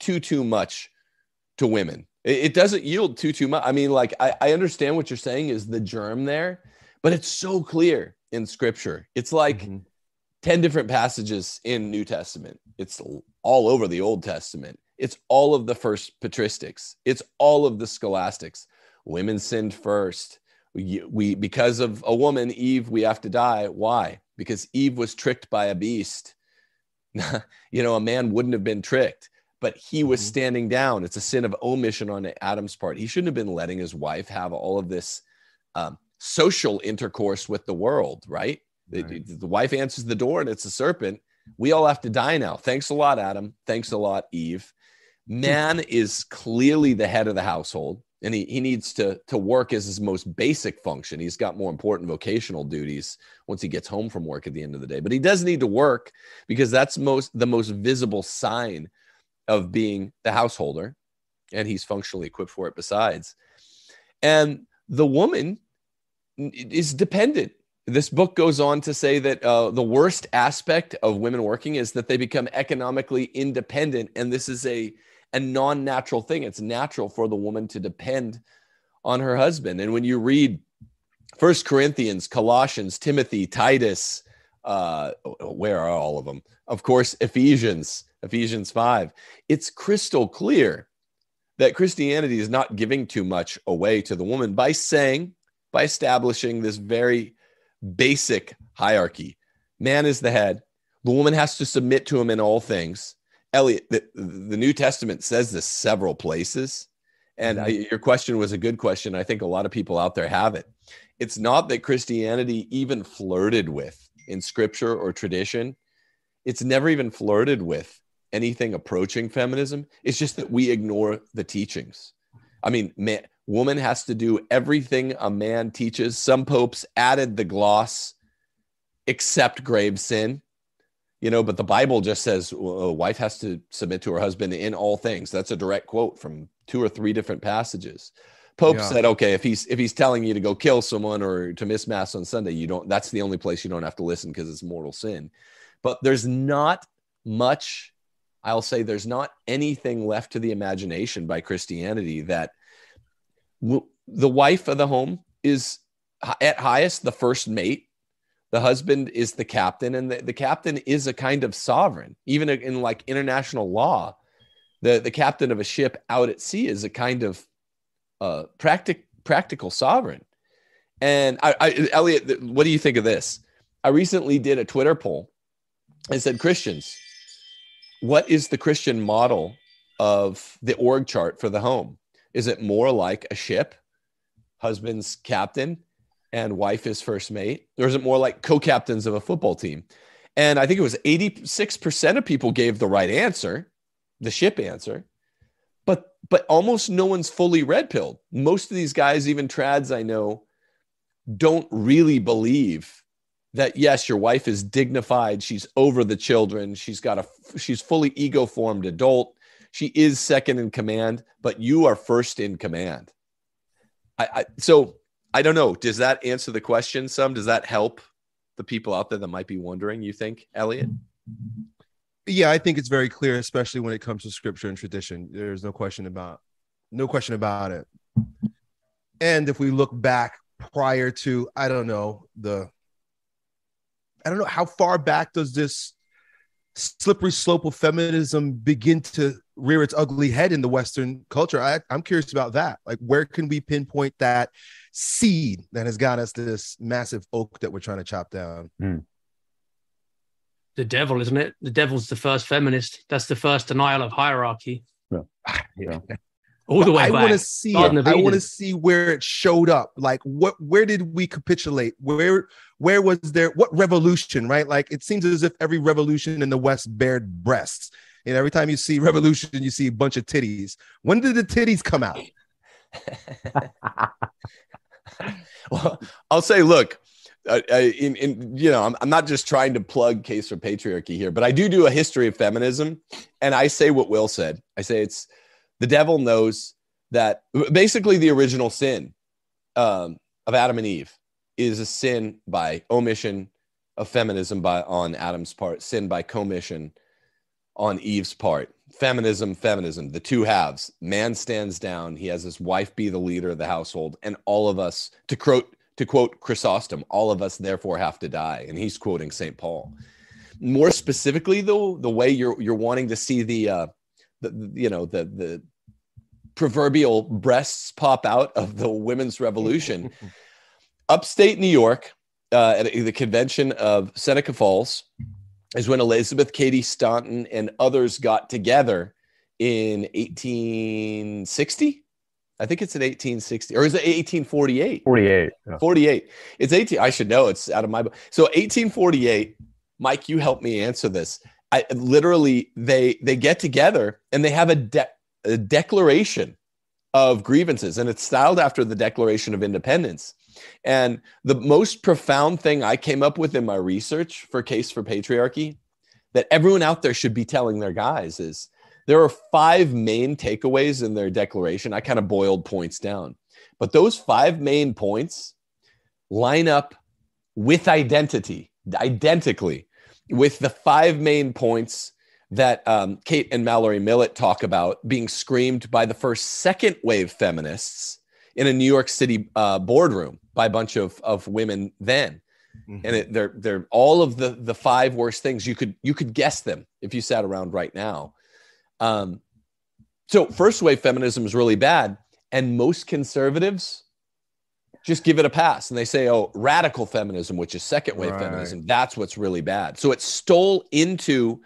S1: too too much to women. It, it doesn't yield too too much. I mean, like I, I understand what you're saying is the germ there, but it's so clear in Scripture. It's like mm-hmm. ten different passages in New Testament. It's all over the Old Testament. It's all of the first patristics. It's all of the scholastics. Women sinned first. We, we because of a woman, Eve, we have to die. Why? Because Eve was tricked by a beast you know, a man wouldn't have been tricked, but he was mm-hmm. standing down. It's a sin of omission on Adam's part. He shouldn't have been letting his wife have all of this um, social intercourse with the world, right? right. The, the wife answers the door and it's a serpent. We all have to die now. Thanks a lot, Adam. Thanks a lot, Eve. Man is clearly the head of the household and he, he needs to to work as his most basic function he's got more important vocational duties once he gets home from work at the end of the day but he does need to work because that's most the most visible sign of being the householder and he's functionally equipped for it besides and the woman is dependent this book goes on to say that uh, the worst aspect of women working is that they become economically independent and this is a a non-natural thing. It's natural for the woman to depend on her husband. And when you read First Corinthians, Colossians, Timothy, Titus, uh, where are all of them? Of course, Ephesians, Ephesians 5. It's crystal clear that Christianity is not giving too much away to the woman by saying, by establishing this very basic hierarchy. Man is the head. The woman has to submit to him in all things. Elliot, the, the New Testament says this several places. And I, mm-hmm. your question was a good question. I think a lot of people out there have it. It's not that Christianity even flirted with in scripture or tradition, it's never even flirted with anything approaching feminism. It's just that we ignore the teachings. I mean, man, woman has to do everything a man teaches. Some popes added the gloss, except grave sin you know but the bible just says a wife has to submit to her husband in all things that's a direct quote from two or three different passages pope yeah. said okay if he's if he's telling you to go kill someone or to miss mass on sunday you don't that's the only place you don't have to listen because it's mortal sin but there's not much i'll say there's not anything left to the imagination by christianity that the wife of the home is at highest the first mate. The husband is the captain and the, the captain is a kind of sovereign. Even in like international law the, the captain of a ship out at sea is a kind of uh, practic, practical sovereign. And I, I elliot what do you think of this? I recently did a twitter poll. And said christians what is the christian model of the org chart for the home is it more like a ship husband's captain and wife is first mate? Or is it more like co captains of a football team? And I think it was 86% of people gave the right answer, the ship answer. But but almost no one's fully red pilled. Most of these guys, even trads I know, don't really believe that yes, your wife is dignified, she's over the children, she's got a she's fully ego formed adult, she is second in command, but you are first in command. I, I so I don't know. Does that answer the question some? Does that help the people out there that might be wondering, you think, Elliot?
S4: Yeah, I think it's very clear, especially when it comes to scripture and tradition. There's no question about no question about it. And if we look back prior to, I don't know, the I don't know how far back does this slippery slope of feminism begin to rear its ugly head in the Western culture. I, I'm curious about that. Like, where can we pinpoint that seed that has got us this massive oak that we're trying to chop down? Mm.
S2: The devil, isn't it? The devil's the first feminist. That's the first denial of hierarchy. Yeah.
S4: yeah. All the way I want to see. I want to see where it showed up. Like, what? Where did we capitulate? Where? Where was there? What revolution? Right? Like, it seems as if every revolution in the West bared breasts and every time you see revolution, you see a bunch of titties. When did the titties come out?
S1: well, I'll say, look, uh, uh, in, in you know, I'm, I'm not just trying to plug case for patriarchy here, but I do do a history of feminism, and I say what Will said. I say it's the devil knows that basically the original sin um, of Adam and Eve is a sin by omission of feminism by on Adam's part, sin by commission on Eve's part. Feminism, feminism, the two halves. Man stands down. He has his wife be the leader of the household, and all of us, to quote to quote Chrysostom, all of us therefore have to die. And he's quoting St. Paul. More specifically, though, the way you're you're wanting to see the, uh, the you know the the proverbial breasts pop out of the women's revolution. Upstate New York, uh, at the convention of Seneca Falls, is when Elizabeth Cady Stanton and others got together in 1860. I think it's in 1860 or is it 1848?
S3: 48.
S1: Yeah. 48. It's 18. I should know. It's out of my book. So 1848. Mike, you help me answer this. I literally they they get together and they have a, de- a declaration of grievances and it's styled after the Declaration of Independence. And the most profound thing I came up with in my research for Case for Patriarchy that everyone out there should be telling their guys is there are five main takeaways in their declaration. I kind of boiled points down, but those five main points line up with identity, identically, with the five main points that um, Kate and Mallory Millett talk about being screamed by the first second wave feminists in a New York City uh, boardroom by a bunch of, of women then. Mm-hmm. And it, they're they're all of the the five worst things you could you could guess them if you sat around right now. Um, so first wave feminism is really bad, and most conservatives just give it a pass and they say, oh, radical feminism, which is second wave right. feminism, that's what's really bad. So it stole into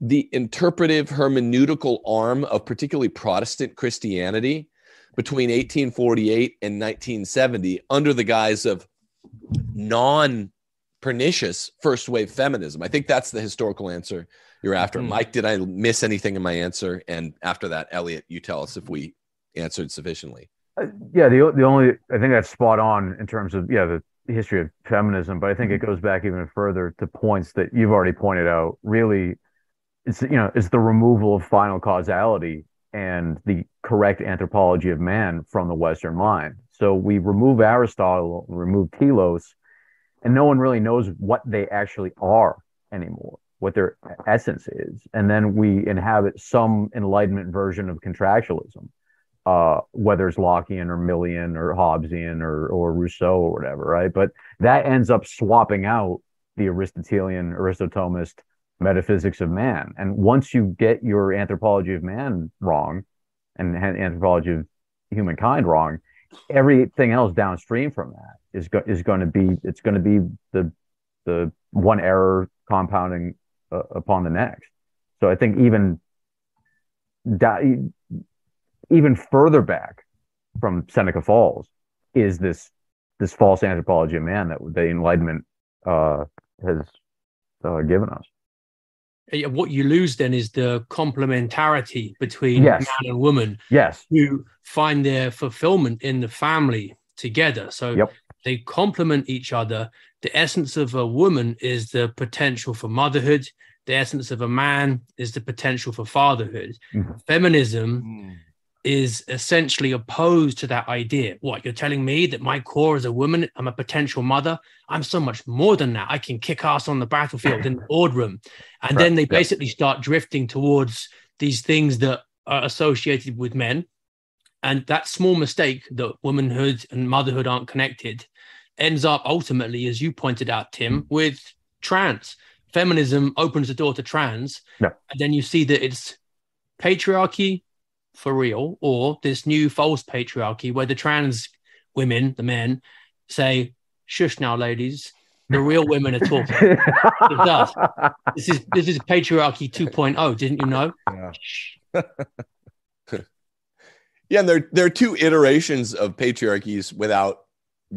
S1: the interpretive hermeneutical arm of particularly Protestant Christianity between 1848 and 1970 under the guise of non pernicious first wave feminism. I think that's the historical answer you're after. Mm-hmm. Mike, did I miss anything in my answer? And after that, Elliot, you tell us if we answered sufficiently.
S3: Uh, yeah, the the only I think that's spot on in terms of yeah the history of feminism, but I think it goes back even further to points that you've already pointed out. Really, it's you know it's the removal of final causality and the correct anthropology of man from the Western mind. So we remove Aristotle, remove telos, and no one really knows what they actually are anymore, what their essence is. And then we inhabit some Enlightenment version of contractualism, uh, whether it's Lockean or Millian or Hobbesian or, or Rousseau or whatever, right? But that ends up swapping out the Aristotelian, Aristotomist metaphysics of man. And once you get your anthropology of man wrong and anthropology of humankind wrong, everything else downstream from that is go- is going to be it's going to be the the one error compounding uh, upon the next. So I think even even further back from Seneca Falls is this this false anthropology of man that the Enlightenment uh, has uh, given us
S2: what you lose then is the complementarity between yes. man and woman.
S3: Yes.
S2: Who find their fulfillment in the family together. So yep. they complement each other. The essence of a woman is the potential for motherhood. The essence of a man is the potential for fatherhood. Mm-hmm. Feminism mm is essentially opposed to that idea. What you're telling me that my core as a woman, I'm a potential mother. I'm so much more than that. I can kick ass on the battlefield in the boardroom. And right. then they basically start drifting towards these things that are associated with men. And that small mistake that womanhood and motherhood aren't connected ends up ultimately, as you pointed out, Tim, mm. with trans. Feminism opens the door to trans. Yeah. And then you see that it's patriarchy for real or this new false patriarchy where the trans women, the men, say, shush now, ladies. The real women are talking. it does. This is this is patriarchy 2.0, didn't you know?
S1: Yeah. yeah, and there there are two iterations of patriarchies without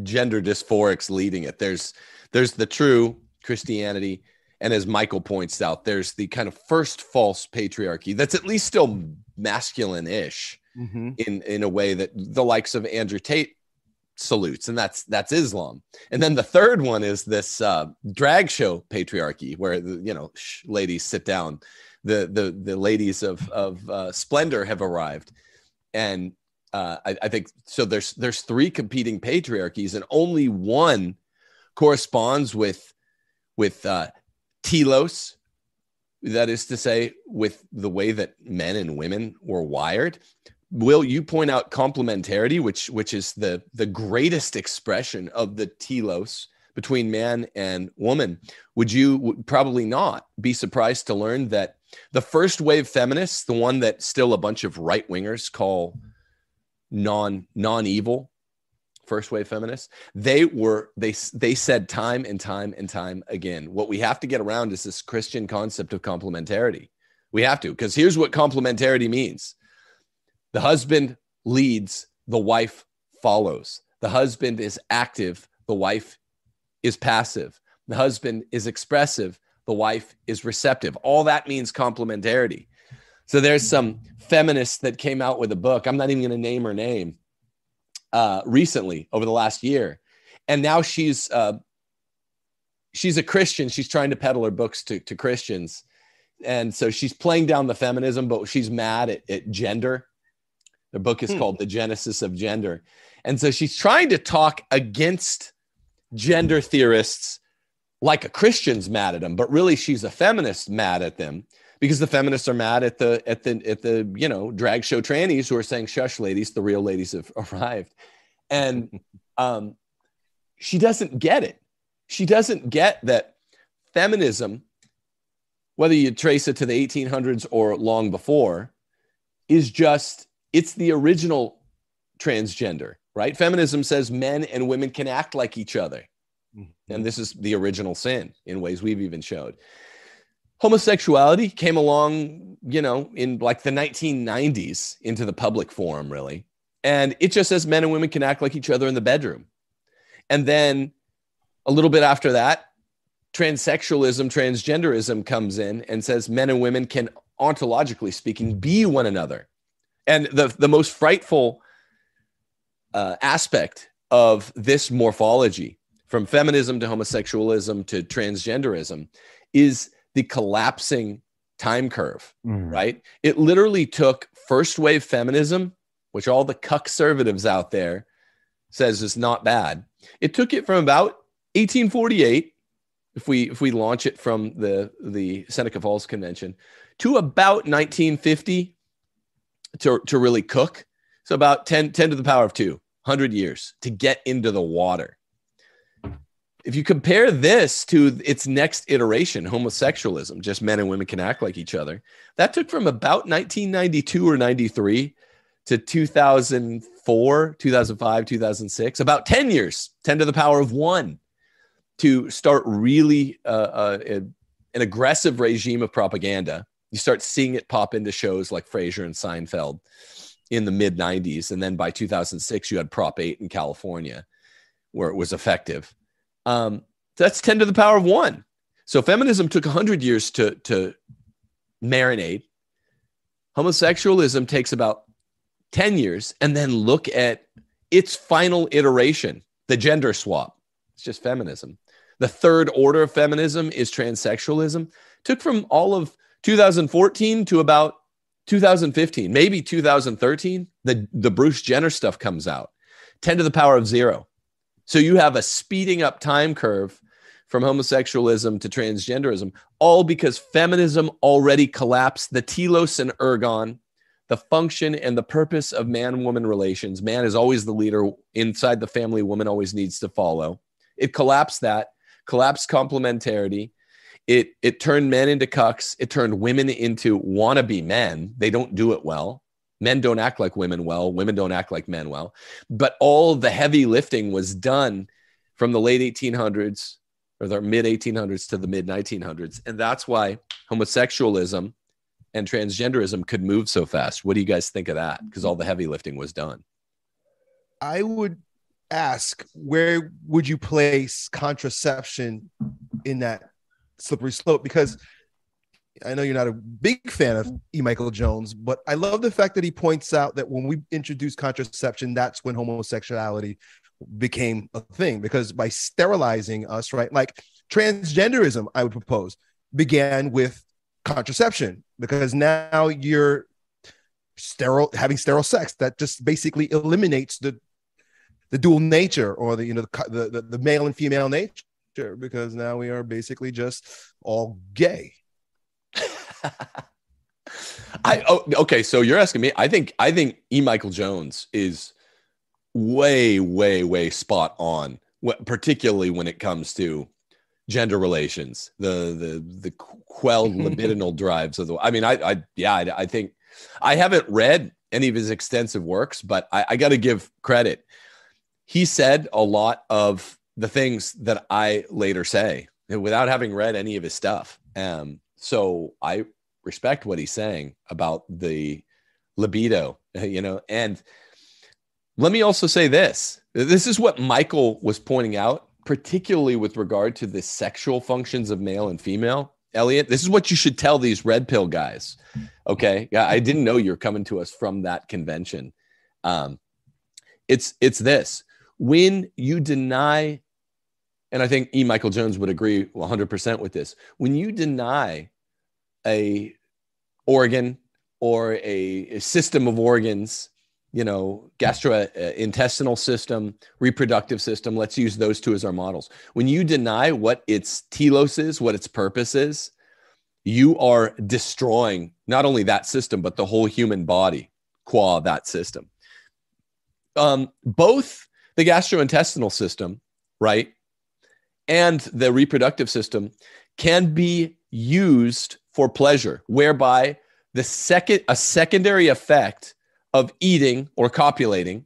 S1: gender dysphorics leading it. There's there's the true Christianity, and as Michael points out, there's the kind of first false patriarchy that's at least still masculine-ish mm-hmm. in in a way that the likes of Andrew Tate salutes and that's that's islam. And then the third one is this uh, drag show patriarchy where the, you know shh, ladies sit down. The the the ladies of of uh, splendor have arrived. And uh, I, I, think so there's there's three competing patriarchies and only one corresponds with with uh, telos that is to say with the way that men and women were wired. Will you point out complementarity which which is the the greatest expression of the telos between man and woman. Would you probably not be surprised to learn that the first wave feminists the one that still a bunch of right wingers call non non evil first wave feminists they were they they said time and time and time again what we have to get around is this christian concept of complementarity we have to because here's what complementarity means the husband leads, the wife follows. The husband is active, the wife is passive. The husband is expressive, the wife is receptive. All that means complementarity. So there's some feminists that came out with a book. I'm not even going to name her name. Uh, recently, over the last year, and now she's uh, she's a Christian. She's trying to peddle her books to to Christians, and so she's playing down the feminism, but she's mad at, at gender the book is hmm. called The Genesis of Gender. And so she's trying to talk against gender theorists like a Christian's mad at them, but really she's a feminist mad at them because the feminists are mad at the at the at the you know drag show trannies who are saying shush ladies the real ladies have arrived and um, she doesn't get it she doesn't get that feminism whether you trace it to the 1800s or long before is just it's the original transgender, right? Feminism says men and women can act like each other. Mm-hmm. And this is the original sin in ways we've even showed. Homosexuality came along, you know, in like the 1990s into the public forum, really. And it just says men and women can act like each other in the bedroom. And then a little bit after that, transsexualism, transgenderism comes in and says men and women can, ontologically speaking, be one another and the, the most frightful uh, aspect of this morphology, from feminism to homosexualism to transgenderism, is the collapsing time curve, mm. right? It literally took first wave feminism, which all the conservatives out there says is not bad. It took it from about 1848, if we if we launch it from the the Seneca Falls Convention, to about 1950 to, to really cook. So about 10, 10 to the power of two, 100 years to get into the water. If you compare this to its next iteration, homosexualism, just men and women can act like each other, that took from about 1992 or 93 to 2004, 2005, 2006, about 10 years, 10 to the power of one, to start really uh, uh, an aggressive regime of propaganda you start seeing it pop into shows like Frasier and Seinfeld in the mid 90s. And then by 2006, you had Prop 8 in California where it was effective. Um, that's 10 to the power of one. So feminism took 100 years to, to marinate. Homosexualism takes about 10 years. And then look at its final iteration, the gender swap. It's just feminism. The third order of feminism is transsexualism. Took from all of 2014 to about 2015, maybe 2013, the, the Bruce Jenner stuff comes out 10 to the power of zero. So you have a speeding up time curve from homosexualism to transgenderism, all because feminism already collapsed the telos and ergon, the function and the purpose of man woman relations. Man is always the leader inside the family, woman always needs to follow. It collapsed that, collapsed complementarity, it it turned men into cucks. It turned women into wannabe men. They don't do it well. Men don't act like women well. Women don't act like men well. But all the heavy lifting was done from the late 1800s or the mid 1800s to the mid 1900s, and that's why homosexualism and transgenderism could move so fast. What do you guys think of that? Because all the heavy lifting was done.
S4: I would ask where would you place contraception in that slippery slope because I know you're not a big fan of E. Michael Jones, but I love the fact that he points out that when we introduced contraception, that's when homosexuality became a thing. Because by sterilizing us, right, like transgenderism, I would propose, began with contraception because now you're sterile having sterile sex that just basically eliminates the the dual nature or the you know the, the, the male and female nature because now we are basically just all gay.
S1: I oh, okay, so you're asking me. I think I think E. Michael Jones is way, way, way spot on, particularly when it comes to gender relations, the the the quelled libidinal drives of the. I mean, I, I yeah, I, I, think I haven't read any of his extensive works, but I, I got to give credit he said a lot of the things that I later say without having read any of his stuff. Um, so I respect what he's saying about the libido, you know, and let me also say this. This is what Michael was pointing out, particularly with regard to the sexual functions of male and female. Elliot, this is what you should tell these red pill guys. Okay. Yeah, I didn't know you're coming to us from that convention. Um, it's it's this when you deny, and I think E. Michael Jones would agree 100% with this, when you deny a organ or a, a system of organs, you know, gastrointestinal system, reproductive system, let's use those two as our models. When you deny what its telos is, what its purpose is, you are destroying not only that system, but the whole human body qua that system. Um, both the gastrointestinal system, right, and the reproductive system can be used for pleasure, whereby the second a secondary effect of eating or copulating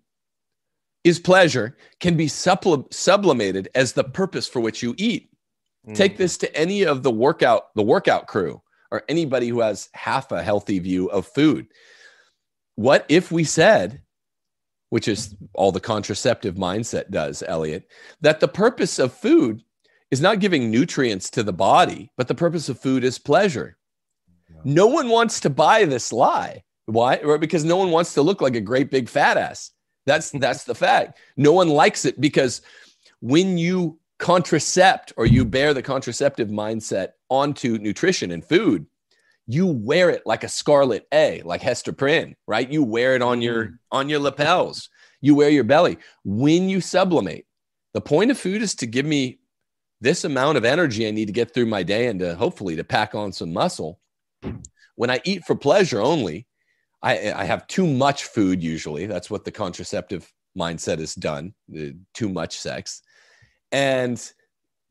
S1: is pleasure can be sublimated as the purpose for which you eat. Mm. Take this to any of the workout the workout crew or anybody who has half a healthy view of food. What if we said which is all the contraceptive mindset does, Elliot, that the purpose of food is not giving nutrients to the body, but the purpose of food is pleasure. No one wants to buy this lie. Why? Because no one wants to look like a great big fat ass. That's that's the fact. No one likes it because when you contracept or you bear the contraceptive mindset onto nutrition and food, you wear it like a scarlet A, like Hester Prynne, right? You wear it on your mm. on your lapels. You wear your belly. When you sublimate, the point of food is to give me this amount of energy I need to get through my day and to hopefully to pack on some muscle. When I eat for pleasure only, I, I have too much food usually. That's what the contraceptive mindset has done, too much sex. And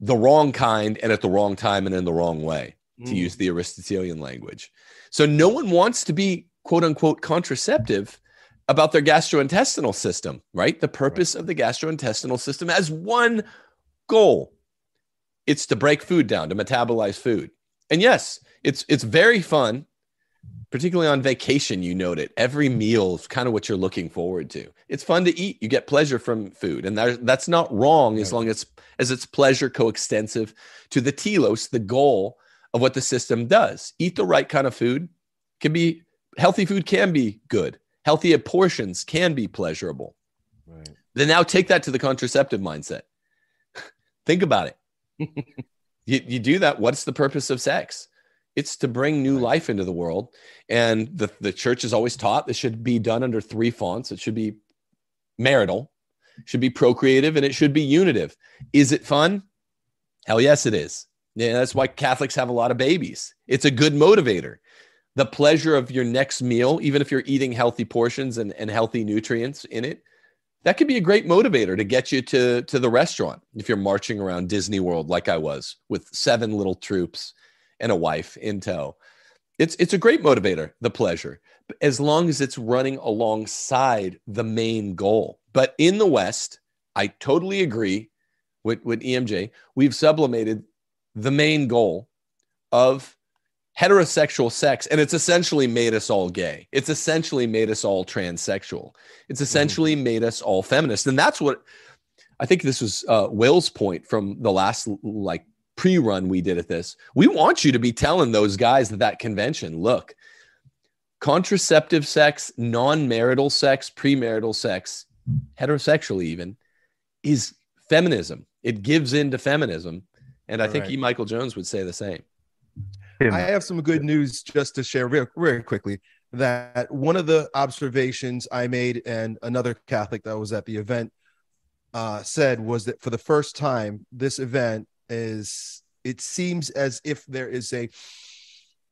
S1: the wrong kind and at the wrong time and in the wrong way to mm. use the Aristotelian language. So no one wants to be quote unquote contraceptive about their gastrointestinal system, right? The purpose right. of the gastrointestinal system has one goal. It's to break food down, to metabolize food. And yes, it's it's very fun, particularly on vacation, you note it. Every meal is kind of what you're looking forward to. It's fun to eat. You get pleasure from food. And that, that's not wrong as long as as it's pleasure coextensive to the telos, the goal of what the system does. Eat the right kind of food can be healthy food can be good. Healthy portions can be pleasurable. Right. Then now take that to the contraceptive mindset. Think about it. you, you do that. What's the purpose of sex? It's to bring new life into the world. And the, the church has always taught this should be done under three fonts. It should be marital, should be procreative, and it should be unitive. Is it fun? Hell yes, it is. Yeah, that's why Catholics have a lot of babies. It's a good motivator. The pleasure of your next meal, even if you're eating healthy portions and, and healthy nutrients in it, that could be a great motivator to get you to, to the restaurant if you're marching around Disney World like I was with seven little troops and a wife in tow. It's it's a great motivator, the pleasure, as long as it's running alongside the main goal. But in the West, I totally agree with, with EMJ. We've sublimated the main goal of heterosexual sex, and it's essentially made us all gay. It's essentially made us all transsexual. It's essentially mm-hmm. made us all feminist, and that's what I think. This was uh, Will's point from the last like pre-run we did at this. We want you to be telling those guys at that convention, look, contraceptive sex, non-marital sex, premarital sex, heterosexual even, is feminism. It gives into feminism. And I All think right. E. Michael Jones would say the same.
S4: I have some good news just to share real, very quickly. That one of the observations I made, and another Catholic that was at the event uh, said, was that for the first time, this event is. It seems as if there is a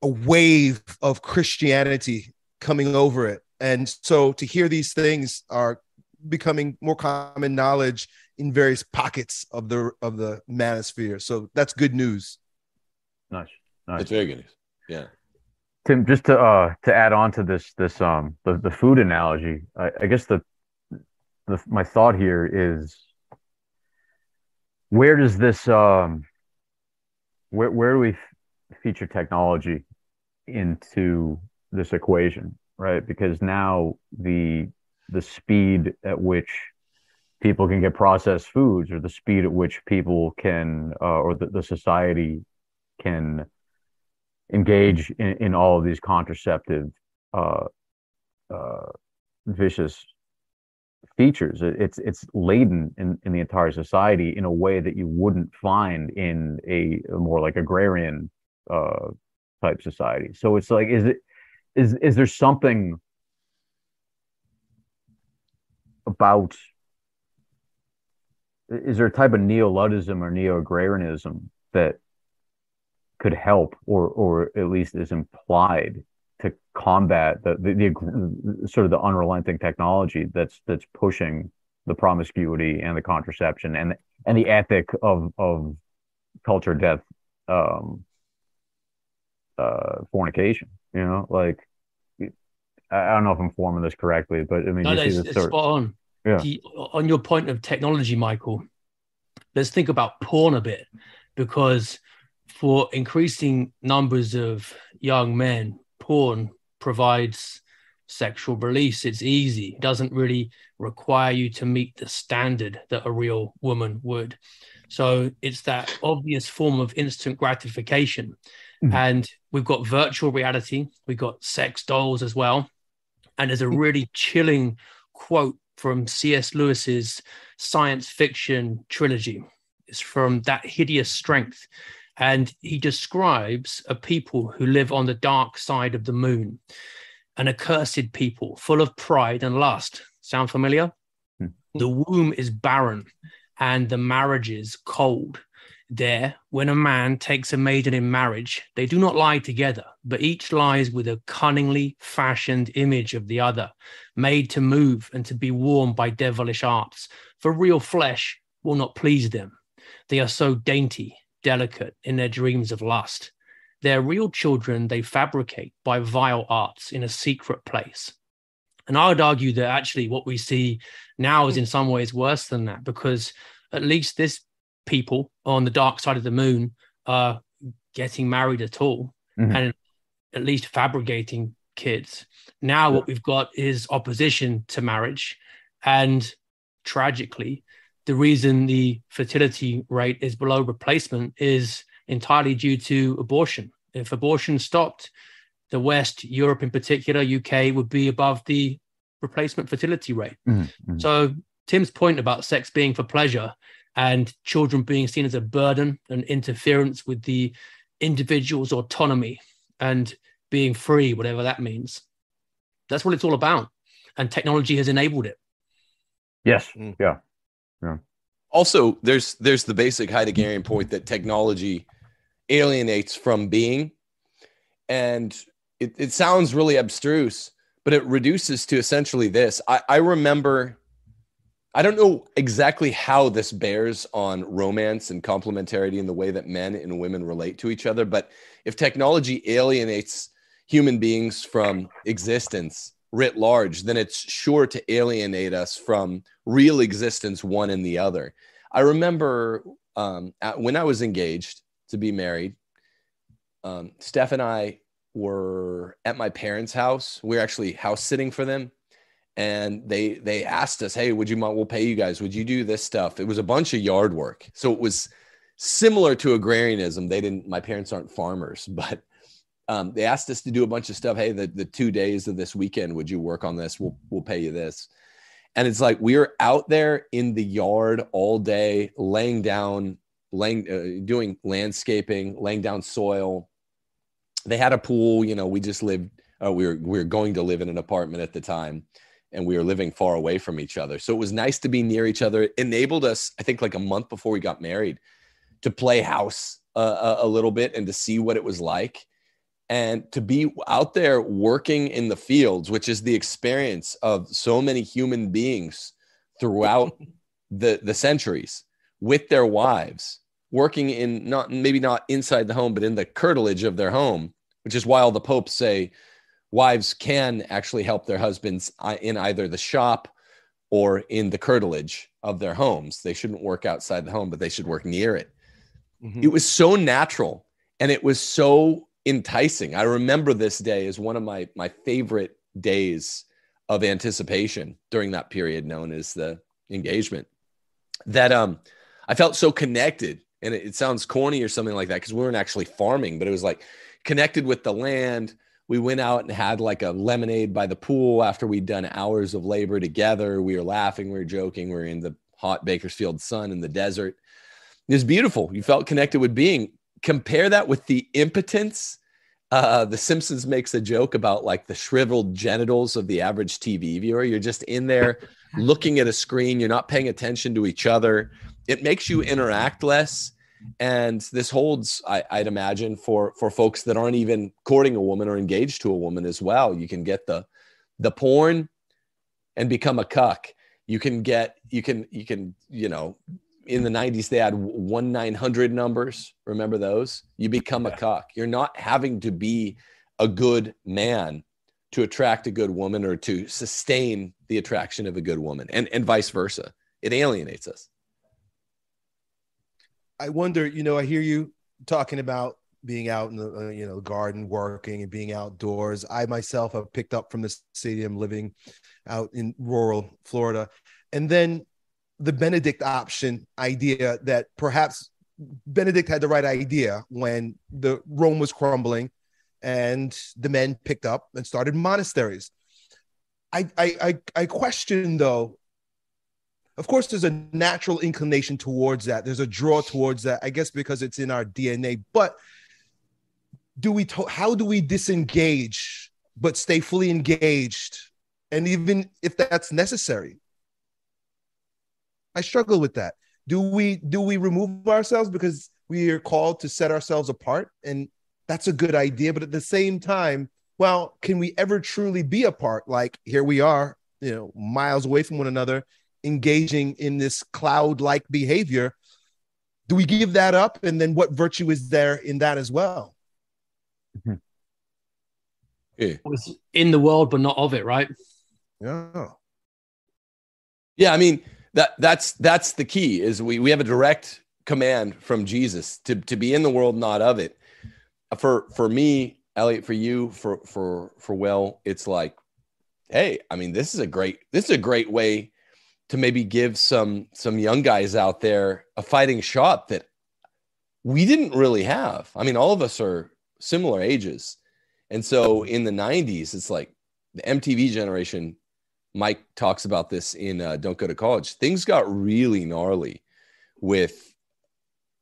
S4: a wave of Christianity coming over it, and so to hear these things are becoming more common knowledge in various pockets of the of the manosphere. So that's good news.
S3: Nice.
S1: nice. It's very good news. Yeah.
S3: Tim, just to uh to add on to this this um the, the food analogy, I, I guess the, the my thought here is where does this um where where do we feature technology into this equation, right? Because now the the speed at which people can get processed foods or the speed at which people can uh, or the, the society can engage in, in all of these contraceptive uh, uh, vicious features. It's it's laden in, in the entire society in a way that you wouldn't find in a, more like agrarian uh, type society. So it's like is it is is there something about is there a type of neo-Luddism or neo-agrarianism that could help or or at least is implied to combat the, the, the sort of the unrelenting technology that's that's pushing the promiscuity and the contraception and and the ethic of of culture death um uh fornication you know like I don't know if I'm forming this correctly, but I mean,
S2: no, you see this sort... spot on. Yeah. The, on your point of technology, Michael, let's think about porn a bit, because for increasing numbers of young men, porn provides sexual release. It's easy. It doesn't really require you to meet the standard that a real woman would. So it's that obvious form of instant gratification. Mm-hmm. And we've got virtual reality, we've got sex dolls as well. And there's a really chilling quote from C.S. Lewis's science fiction trilogy. It's from That Hideous Strength. And he describes a people who live on the dark side of the moon, an accursed people full of pride and lust. Sound familiar? Mm-hmm. The womb is barren and the marriages cold. There, when a man takes a maiden in marriage, they do not lie together, but each lies with a cunningly fashioned image of the other, made to move and to be warmed by devilish arts. For real flesh will not please them. They are so dainty, delicate in their dreams of lust. Their real children they fabricate by vile arts in a secret place. And I would argue that actually what we see now is in some ways worse than that, because at least this people on the dark side of the moon are getting married at all mm-hmm. and at least fabricating kids. Now, what we've got is opposition to marriage. And tragically, the reason the fertility rate is below replacement is entirely due to abortion. If abortion stopped, the West, Europe in particular, UK would be above the replacement fertility rate. Mm-hmm. So, Tim's point about sex being for pleasure and children being seen as a burden and interference with the individual's autonomy and being free, whatever that means. That's what it's all about. And technology has enabled it.
S3: Yes. Mm. Yeah. Yeah.
S1: Also, there's there's the basic Heideggerian point that technology alienates from being. And it, it sounds really abstruse, but it reduces to essentially this. I, I remember I don't know exactly how this bears on romance and complementarity in the way that men and women relate to each other, but if technology alienates human beings from existence writ large, then it's sure to alienate us from real existence, one and the other. I remember um, when I was engaged to be married, um, Steph and I were at my parents' house. We were actually house sitting for them. And they they asked us, "Hey, would you mind? We'll pay you guys. Would you do this stuff?" It was a bunch of yard work, so it was similar to agrarianism. They didn't. My parents aren't farmers, but um, they asked us to do a bunch of stuff. Hey, the, the two days of this weekend, would you work on this? We'll we'll pay you this. And it's like we are out there in the yard all day, laying down, laying, uh, doing landscaping, laying down soil. They had a pool. You know, we just lived. Uh, we were we were going to live in an apartment at the time, and we were living far away from each other. So it was nice to be near each other. It enabled us, I think, like a month before we got married, to play house uh, a, a little bit and to see what it was like and to be out there working in the fields which is the experience of so many human beings throughout the the centuries with their wives working in not maybe not inside the home but in the curtilage of their home which is why all the popes say wives can actually help their husbands uh, in either the shop or in the curtilage of their homes they shouldn't work outside the home but they should work near it mm-hmm. it was so natural and it was so enticing. I remember this day as one of my my favorite days of anticipation during that period known as the engagement. That um I felt so connected and it, it sounds corny or something like that because we weren't actually farming, but it was like connected with the land. We went out and had like a lemonade by the pool after we'd done hours of labor together. We were laughing, we were joking, we were in the hot Bakersfield sun in the desert. It was beautiful. You felt connected with being compare that with the impotence. Uh, the Simpsons makes a joke about like the shriveled genitals of the average TV viewer. You're just in there looking at a screen, you're not paying attention to each other. It makes you interact less. And this holds, I, would imagine, for for folks that aren't even courting a woman or engaged to a woman as well. You can get the the porn and become a cuck. You can get you can you can you know in the 90s they had one 900 numbers. Remember those? You become yeah. a cock. You're not having to be a good man to attract a good woman or to sustain the attraction of a good woman and and vice versa. It alienates us.
S4: I wonder you know i hear you talking about being out in the uh, you know garden working and being outdoors. I myself have picked up from the stadium living out in rural florida. And then the Benedict option idea that perhaps Benedict had the right idea when the Rome was crumbling and the men picked up and started monasteries. I I I, I question though. Of course, there's a natural inclination towards that. There's a draw towards that. I guess because it's in our DNA. But do we? To- how do we disengage but stay fully engaged? And even if that's necessary, I struggle with that. Do we do we remove ourselves because we are called to set ourselves apart? And that's a good idea. But at the same time, well, can we ever truly be apart? Like here we are, you know, miles away from one another, engaging in this cloud-like behavior. Do we give that up? And then what virtue is there in that as well?
S2: Mm-hmm. Yeah. In the world, but not of it, right?
S4: Yeah.
S1: Yeah, I mean, that that's that's the key is we we have a direct command from Jesus to to be in the world not of it. For for me Elliot for you for for for Will it's like hey I mean this is a great this is a great way to maybe give some some young guys out there a fighting shot that we didn't really have. I mean all of us are similar ages. And so in the 90s it's like the MTV generation Mike talks about this in uh, Don't Go to College. Things got really gnarly with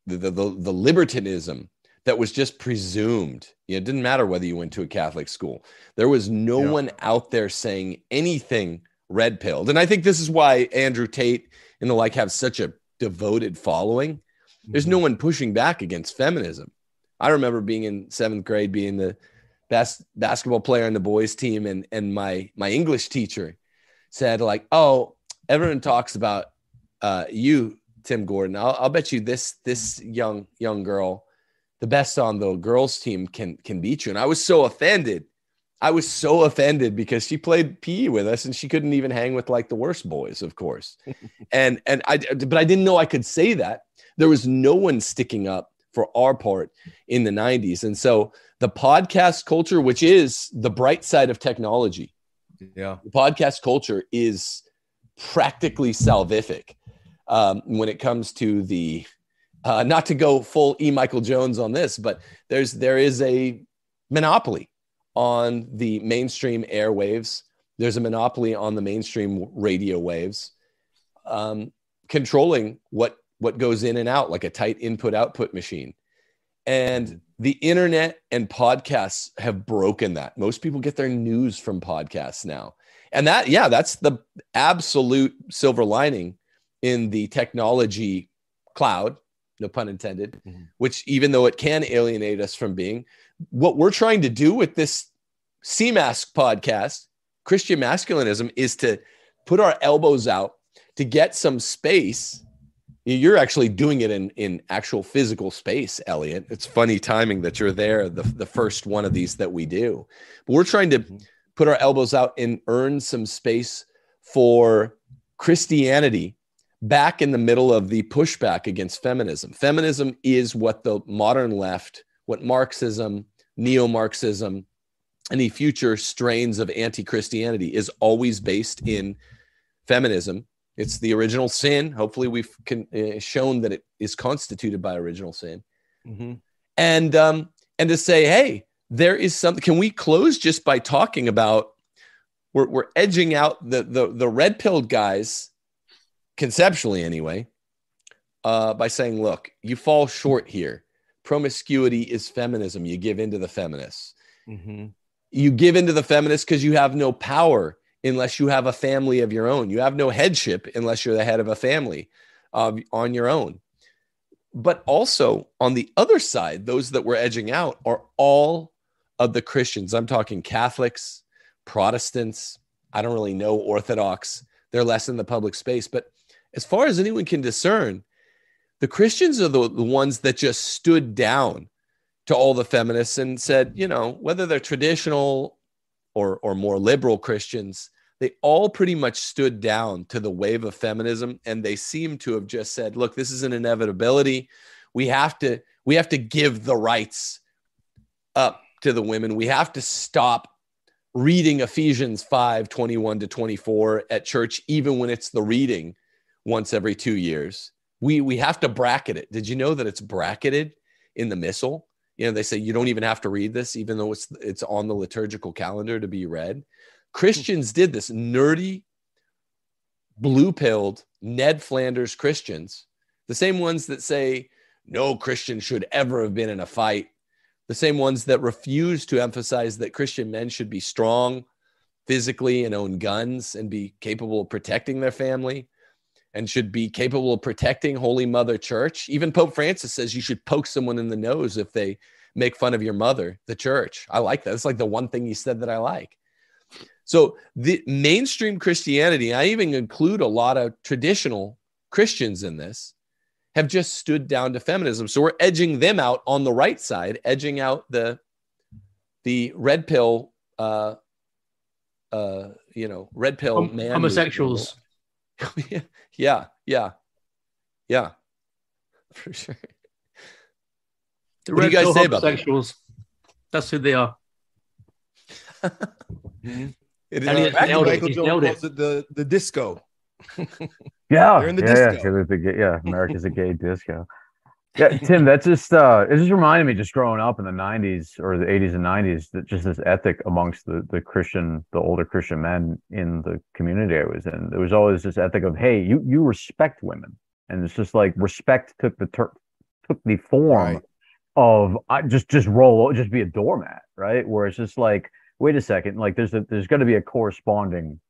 S1: the, the, the, the libertinism that was just presumed. You know, it didn't matter whether you went to a Catholic school. There was no yeah. one out there saying anything red pilled. And I think this is why Andrew Tate and the like have such a devoted following. There's no mm-hmm. one pushing back against feminism. I remember being in seventh grade, being the best basketball player on the boys team, and and my my English teacher said like, "Oh, everyone talks about uh, you, Tim Gordon. I'll, I'll bet you this this young young girl, the best on the girls team can can beat you. And I was so offended. I was so offended because she played PE with us and she couldn't even hang with like the worst boys, of course. and and I but I didn't know I could say that. There was no one sticking up for our part in the 90s. And so the podcast culture, which is the bright side of technology,
S4: yeah,
S1: podcast culture is practically salvific um, when it comes to the uh, not to go full E. Michael Jones on this, but there's there is a monopoly on the mainstream airwaves. There's a monopoly on the mainstream radio waves, um, controlling what what goes in and out like a tight input output machine. And the internet and podcasts have broken that. Most people get their news from podcasts now. And that, yeah, that's the absolute silver lining in the technology cloud, no pun intended, mm-hmm. which even though it can alienate us from being, what we're trying to do with this CMASK podcast, Christian masculinism, is to put our elbows out to get some space you're actually doing it in in actual physical space elliot. It's funny timing that you're there the, the first one of these that we do. But we're trying to mm-hmm. put our elbows out and earn some space for christianity back in the middle of the pushback against feminism. Feminism is what the modern left what marxism neo-marxism any future strains of anti-christianity is always based in feminism it's the original sin. Hopefully, we've con- uh, shown that it is constituted by original sin. Mm-hmm. And um, and to say, hey, there is something. Can we close just by talking about? We're we're edging out the the the red pilled guys, conceptually anyway, uh, by saying, look, you fall short here. Promiscuity is feminism. You give into the feminists. Mm-hmm. You give into the feminists because you have no power unless you have a family of your own. You have no headship unless you're the head of a family uh, on your own. But also on the other side, those that we're edging out are all of the Christians. I'm talking Catholics, Protestants. I don't really know Orthodox. They're less in the public space. But as far as anyone can discern, the Christians are the, the ones that just stood down to all the feminists and said, you know, whether they're traditional or, or more liberal Christians, they all pretty much stood down to the wave of feminism and they seem to have just said look this is an inevitability. We have to we have to give the rights up to the women. We have to stop reading ephesians 5 21 to 24 at church even when it's the reading once every two years. We we have to bracket it. Did you know that it's bracketed in the missal? You know they say you don't even have to read this even though it's it's on the liturgical calendar to be read Christians did this. Nerdy, blue pilled Ned Flanders Christians, the same ones that say no Christian should ever have been in a fight, the same ones that refuse to emphasize that Christian men should be strong physically and own guns and be capable of protecting their family and should be capable of protecting Holy Mother Church. Even Pope Francis says you should poke someone in the nose if they make fun of your mother, the church. I like that. It's like the one thing he said that I like. So the mainstream Christianity, I even include a lot of traditional Christians in this, have just stood down to feminism. So we're edging them out on the right side, edging out the the red pill, uh, uh, you know, red pill
S2: Hom- man homosexuals.
S1: yeah, yeah, yeah, for sure.
S2: The what do you guys say about homosexuals? That's who they are.
S4: mm-hmm. It is Elliot uh, nailed Michael Jones nailed it. it the the disco.
S3: yeah, They're in the yeah, disco. yeah, the, yeah, America's a gay disco. Yeah, Tim, that's just uh it just reminded me just growing up in the nineties or the eighties and nineties that just this ethic amongst the the Christian, the older Christian men in the community I was in. There was always this ethic of, hey, you you respect women. And it's just like respect took the ter- took the form right. of I just just roll just be a doormat, right? Where it's just like wait a second, like there's a there's going to be a corresponding.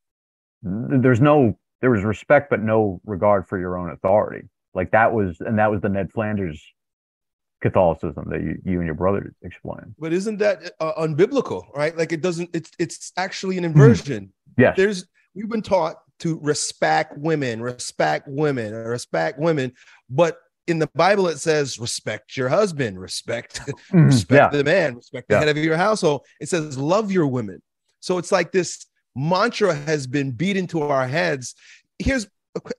S3: There's no there was respect, but no regard for your own authority. Like that was, and that was the Ned Flanders Catholicism that you, you and your brother explained.
S4: But isn't that uh, unbiblical, right? Like it doesn't. It's it's actually an inversion.
S3: Yeah.
S4: There's we've been taught to respect women, respect women, respect women. But in the Bible, it says respect your husband, respect, mm-hmm. respect yeah. the man, respect the yeah. head of your household. It says love your women. So it's like this mantra has been beat into our heads. Here's,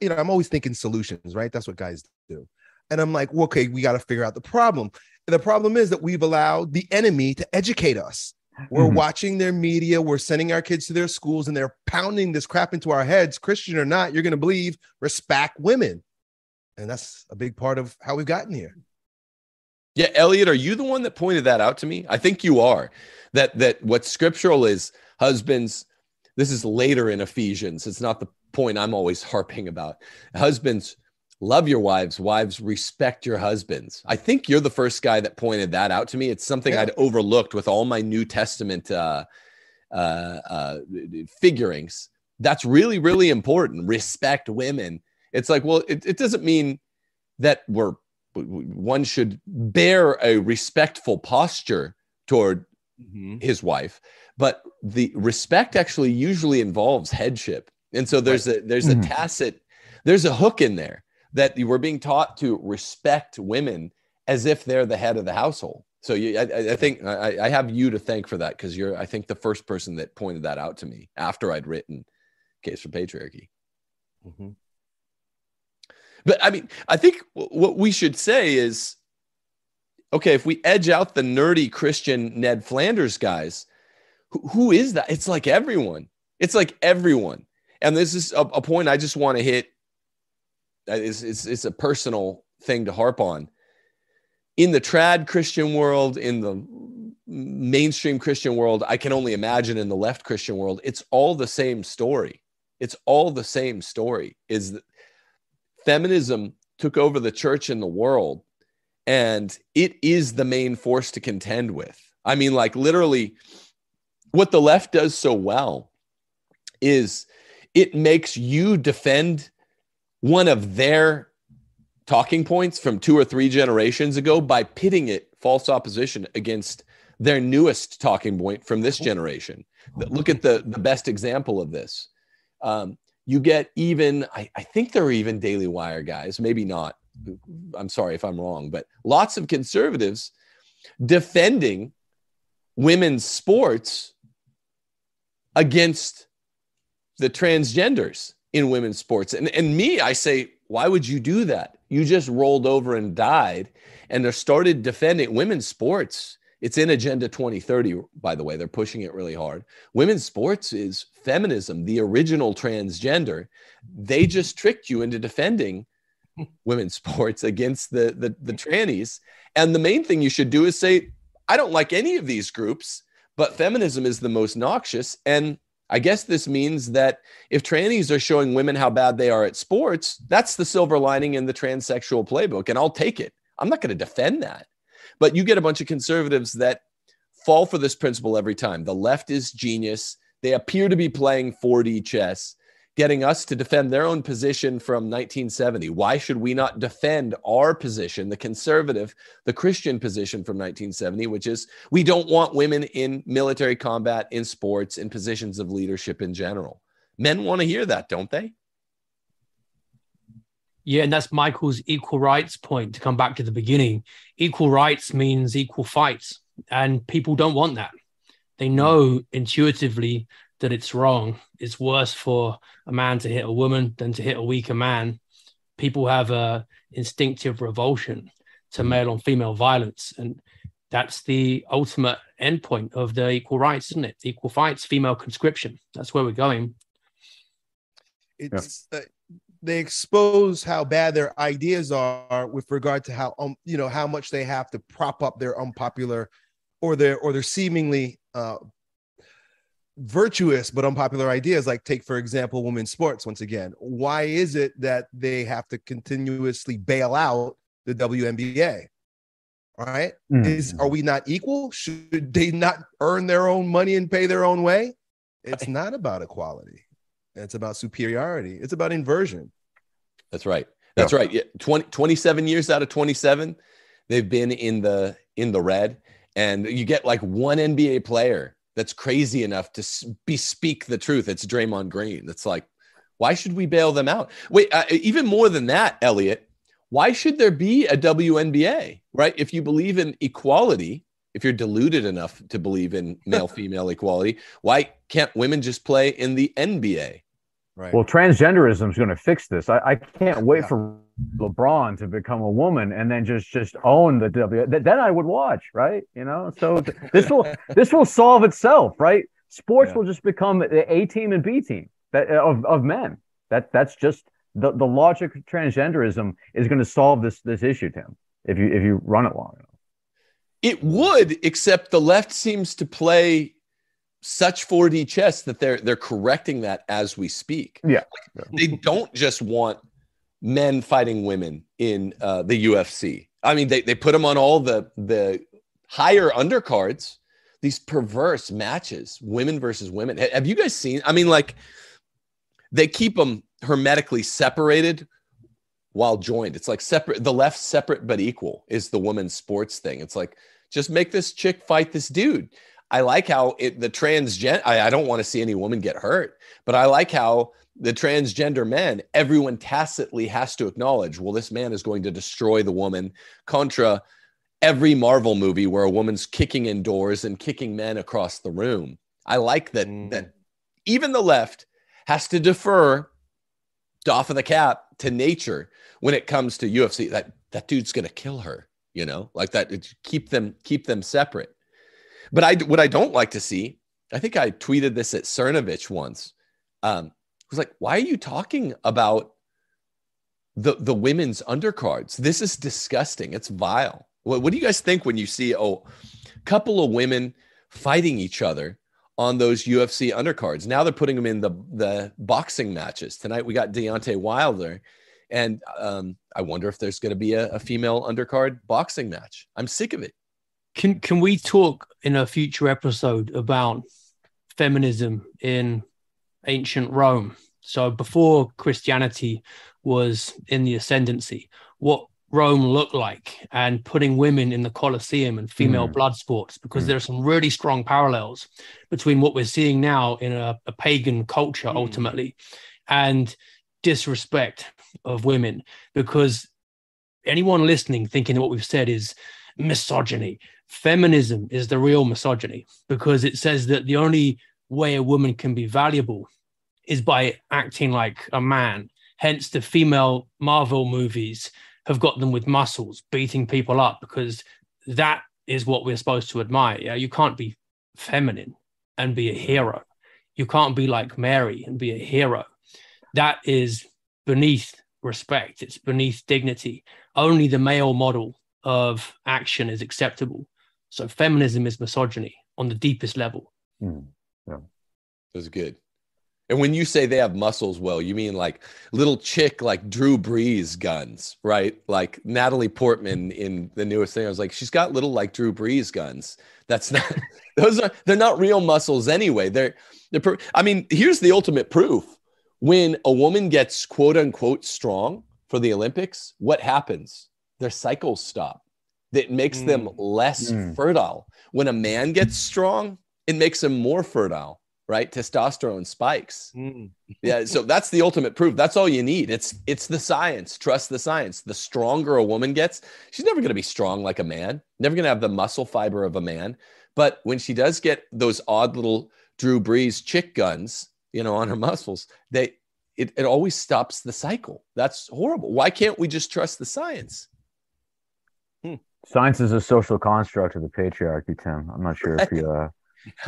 S4: you know, I'm always thinking solutions, right? That's what guys do. And I'm like, well, okay, we got to figure out the problem. And the problem is that we've allowed the enemy to educate us. We're mm-hmm. watching their media, we're sending our kids to their schools, and they're pounding this crap into our heads, Christian or not, you're going to believe respect women. And that's a big part of how we've gotten here.
S1: Yeah, Elliot, are you the one that pointed that out to me? I think you are. That that what scriptural is husbands this is later in Ephesians. It's not the point I'm always harping about. Husbands love your wives wives respect your husbands i think you're the first guy that pointed that out to me it's something yeah. i'd overlooked with all my new testament uh, uh, uh, figurings that's really really important respect women it's like well it, it doesn't mean that we're one should bear a respectful posture toward mm-hmm. his wife but the respect actually usually involves headship and so there's right. a there's mm-hmm. a tacit there's a hook in there that we're being taught to respect women as if they're the head of the household. So you, I, I think I, I, have you to thank for that because you're, I think, the first person that pointed that out to me after I'd written Case for Patriarchy. Mm-hmm. But I mean, I think what we should say is, okay, if we edge out the nerdy Christian Ned Flanders guys, who, who is that? It's like everyone. It's like everyone. And this is a, a point I just want to hit it's, it's, it's a personal thing to harp on. In the trad Christian world, in the mainstream Christian world, I can only imagine in the left Christian world, it's all the same story. It's all the same story. Is that feminism took over the church and the world, and it is the main force to contend with. I mean, like literally, what the left does so well is it makes you defend one of their talking points from two or three generations ago by pitting it false opposition against their newest talking point from this generation. Look at the, the best example of this. Um, you get even, I, I think there are even Daily Wire guys, maybe not. I'm sorry if I'm wrong, but lots of conservatives defending women's sports against the transgenders in women's sports. And, and me, I say, why would you do that? You just rolled over and died and they started defending women's sports. It's in Agenda 2030, by the way. They're pushing it really hard. Women's sports is feminism, the original transgender. They just tricked you into defending women's sports against the, the, the trannies. And the main thing you should do is say, I don't like any of these groups, but feminism is the most noxious. And I guess this means that if trannies are showing women how bad they are at sports, that's the silver lining in the transsexual playbook. And I'll take it. I'm not going to defend that. But you get a bunch of conservatives that fall for this principle every time. The left is genius. They appear to be playing 4D chess getting us to defend their own position from 1970. Why should we not defend our position, the conservative, the Christian position from 1970, which is we don't want women in military combat, in sports, in positions of leadership in general? Men want to hear that, don't they?
S2: Yeah, and that's Michael's equal rights point to come back to the beginning. Equal rights means equal fights, and people don't want that. They know intuitively that it's wrong. It's worse for a man to hit a woman than to hit a weaker man. People have a instinctive revulsion to mm. male on female violence, and that's the ultimate endpoint of the equal rights, isn't it? Equal fights, female conscription. That's where we're going.
S4: It's yeah. uh, they expose how bad their ideas are with regard to how um you know how much they have to prop up their unpopular or their or their seemingly uh, virtuous but unpopular ideas. Like take for example women's sports once again. Why is it that they have to continuously bail out the WNBA all right? Mm. is are we not equal? Should they not earn their own money and pay their own way? It's not about equality it's about superiority it's about inversion
S1: that's right that's yeah. right yeah. 20, 27 years out of 27 they've been in the in the red and you get like one NBA player that's crazy enough to bespeak the truth. It's Draymond Green. That's like, Why should we bail them out? Wait, uh, even more than that, Elliot, why should there be a WNBA, right? If you believe in equality, if you're deluded enough to believe in male female equality, why can't women just play in the NBA?
S3: Right. Well, transgenderism is going to fix this. I, I can't wait yeah. for LeBron to become a woman and then just just own the W. Then I would watch, right? You know, so this will this will solve itself, right? Sports yeah. will just become the A team and B team that of, of men. That that's just the, the logic of transgenderism is going to solve this this issue, Tim. If you if you run it long enough,
S1: it would. Except the left seems to play such 4D chess that they're they're correcting that as we speak.
S3: Yeah,
S1: like, they don't just want men fighting women in uh, the UFC. I mean, they they put them on all the the higher undercards. These perverse matches, women versus women. Have you guys seen? I mean, like they keep them hermetically separated while joined. It's like separate. The left separate but equal is the women's sports thing. It's like just make this chick fight this dude. I like how it, the transgender, I, I don't want to see any woman get hurt, but I like how the transgender men, everyone tacitly has to acknowledge, well, this man is going to destroy the woman contra every Marvel movie where a woman's kicking indoors and kicking men across the room. I like that, mm. that even the left has to defer off of the cap to nature when it comes to UFC. That, that dude's going to kill her, you know, like that. Keep them, keep them separate. But I, what I don't like to see, I think I tweeted this at Cernovich once. Um, was like, why are you talking about the the women's undercards? This is disgusting. It's vile. What, what do you guys think when you see oh, a couple of women fighting each other on those UFC undercards? Now they're putting them in the the boxing matches. Tonight we got Deontay Wilder. And um, I wonder if there's going to be a, a female undercard boxing match. I'm sick of it.
S2: Can can we talk in a future episode about feminism in ancient Rome? So before Christianity was in the ascendancy, what Rome looked like and putting women in the Colosseum and female mm. blood sports, because mm. there are some really strong parallels between what we're seeing now in a, a pagan culture mm. ultimately and disrespect of women. Because anyone listening thinking what we've said is misogyny, feminism is the real misogyny because it says that the only way a woman can be valuable is by acting like a man. Hence, the female Marvel movies have got them with muscles, beating people up because that is what we're supposed to admire. Yeah, you can't be feminine and be a hero. You can't be like Mary and be a hero. That is beneath respect. It's beneath dignity. Only the male model of action is acceptable. So feminism is misogyny on the deepest level. Mm,
S1: yeah. That's good. And when you say they have muscles, well, you mean like little chick like Drew Brees guns, right? Like Natalie Portman in the newest thing. I was like, she's got little like Drew Brees guns. That's not those are they're not real muscles anyway. They're they're I mean, here's the ultimate proof. When a woman gets quote unquote strong for the Olympics, what happens? Their cycles stop that makes mm. them less mm. fertile. When a man gets strong, it makes him more fertile, right? Testosterone spikes. Mm. yeah, so that's the ultimate proof. That's all you need. It's it's the science. Trust the science. The stronger a woman gets, she's never going to be strong like a man. Never going to have the muscle fiber of a man. But when she does get those odd little Drew Brees chick guns, you know, on her muscles, they it, it always stops the cycle. That's horrible. Why can't we just trust the science?
S3: Science is a social construct of the patriarchy, Tim. I'm not sure if you uh,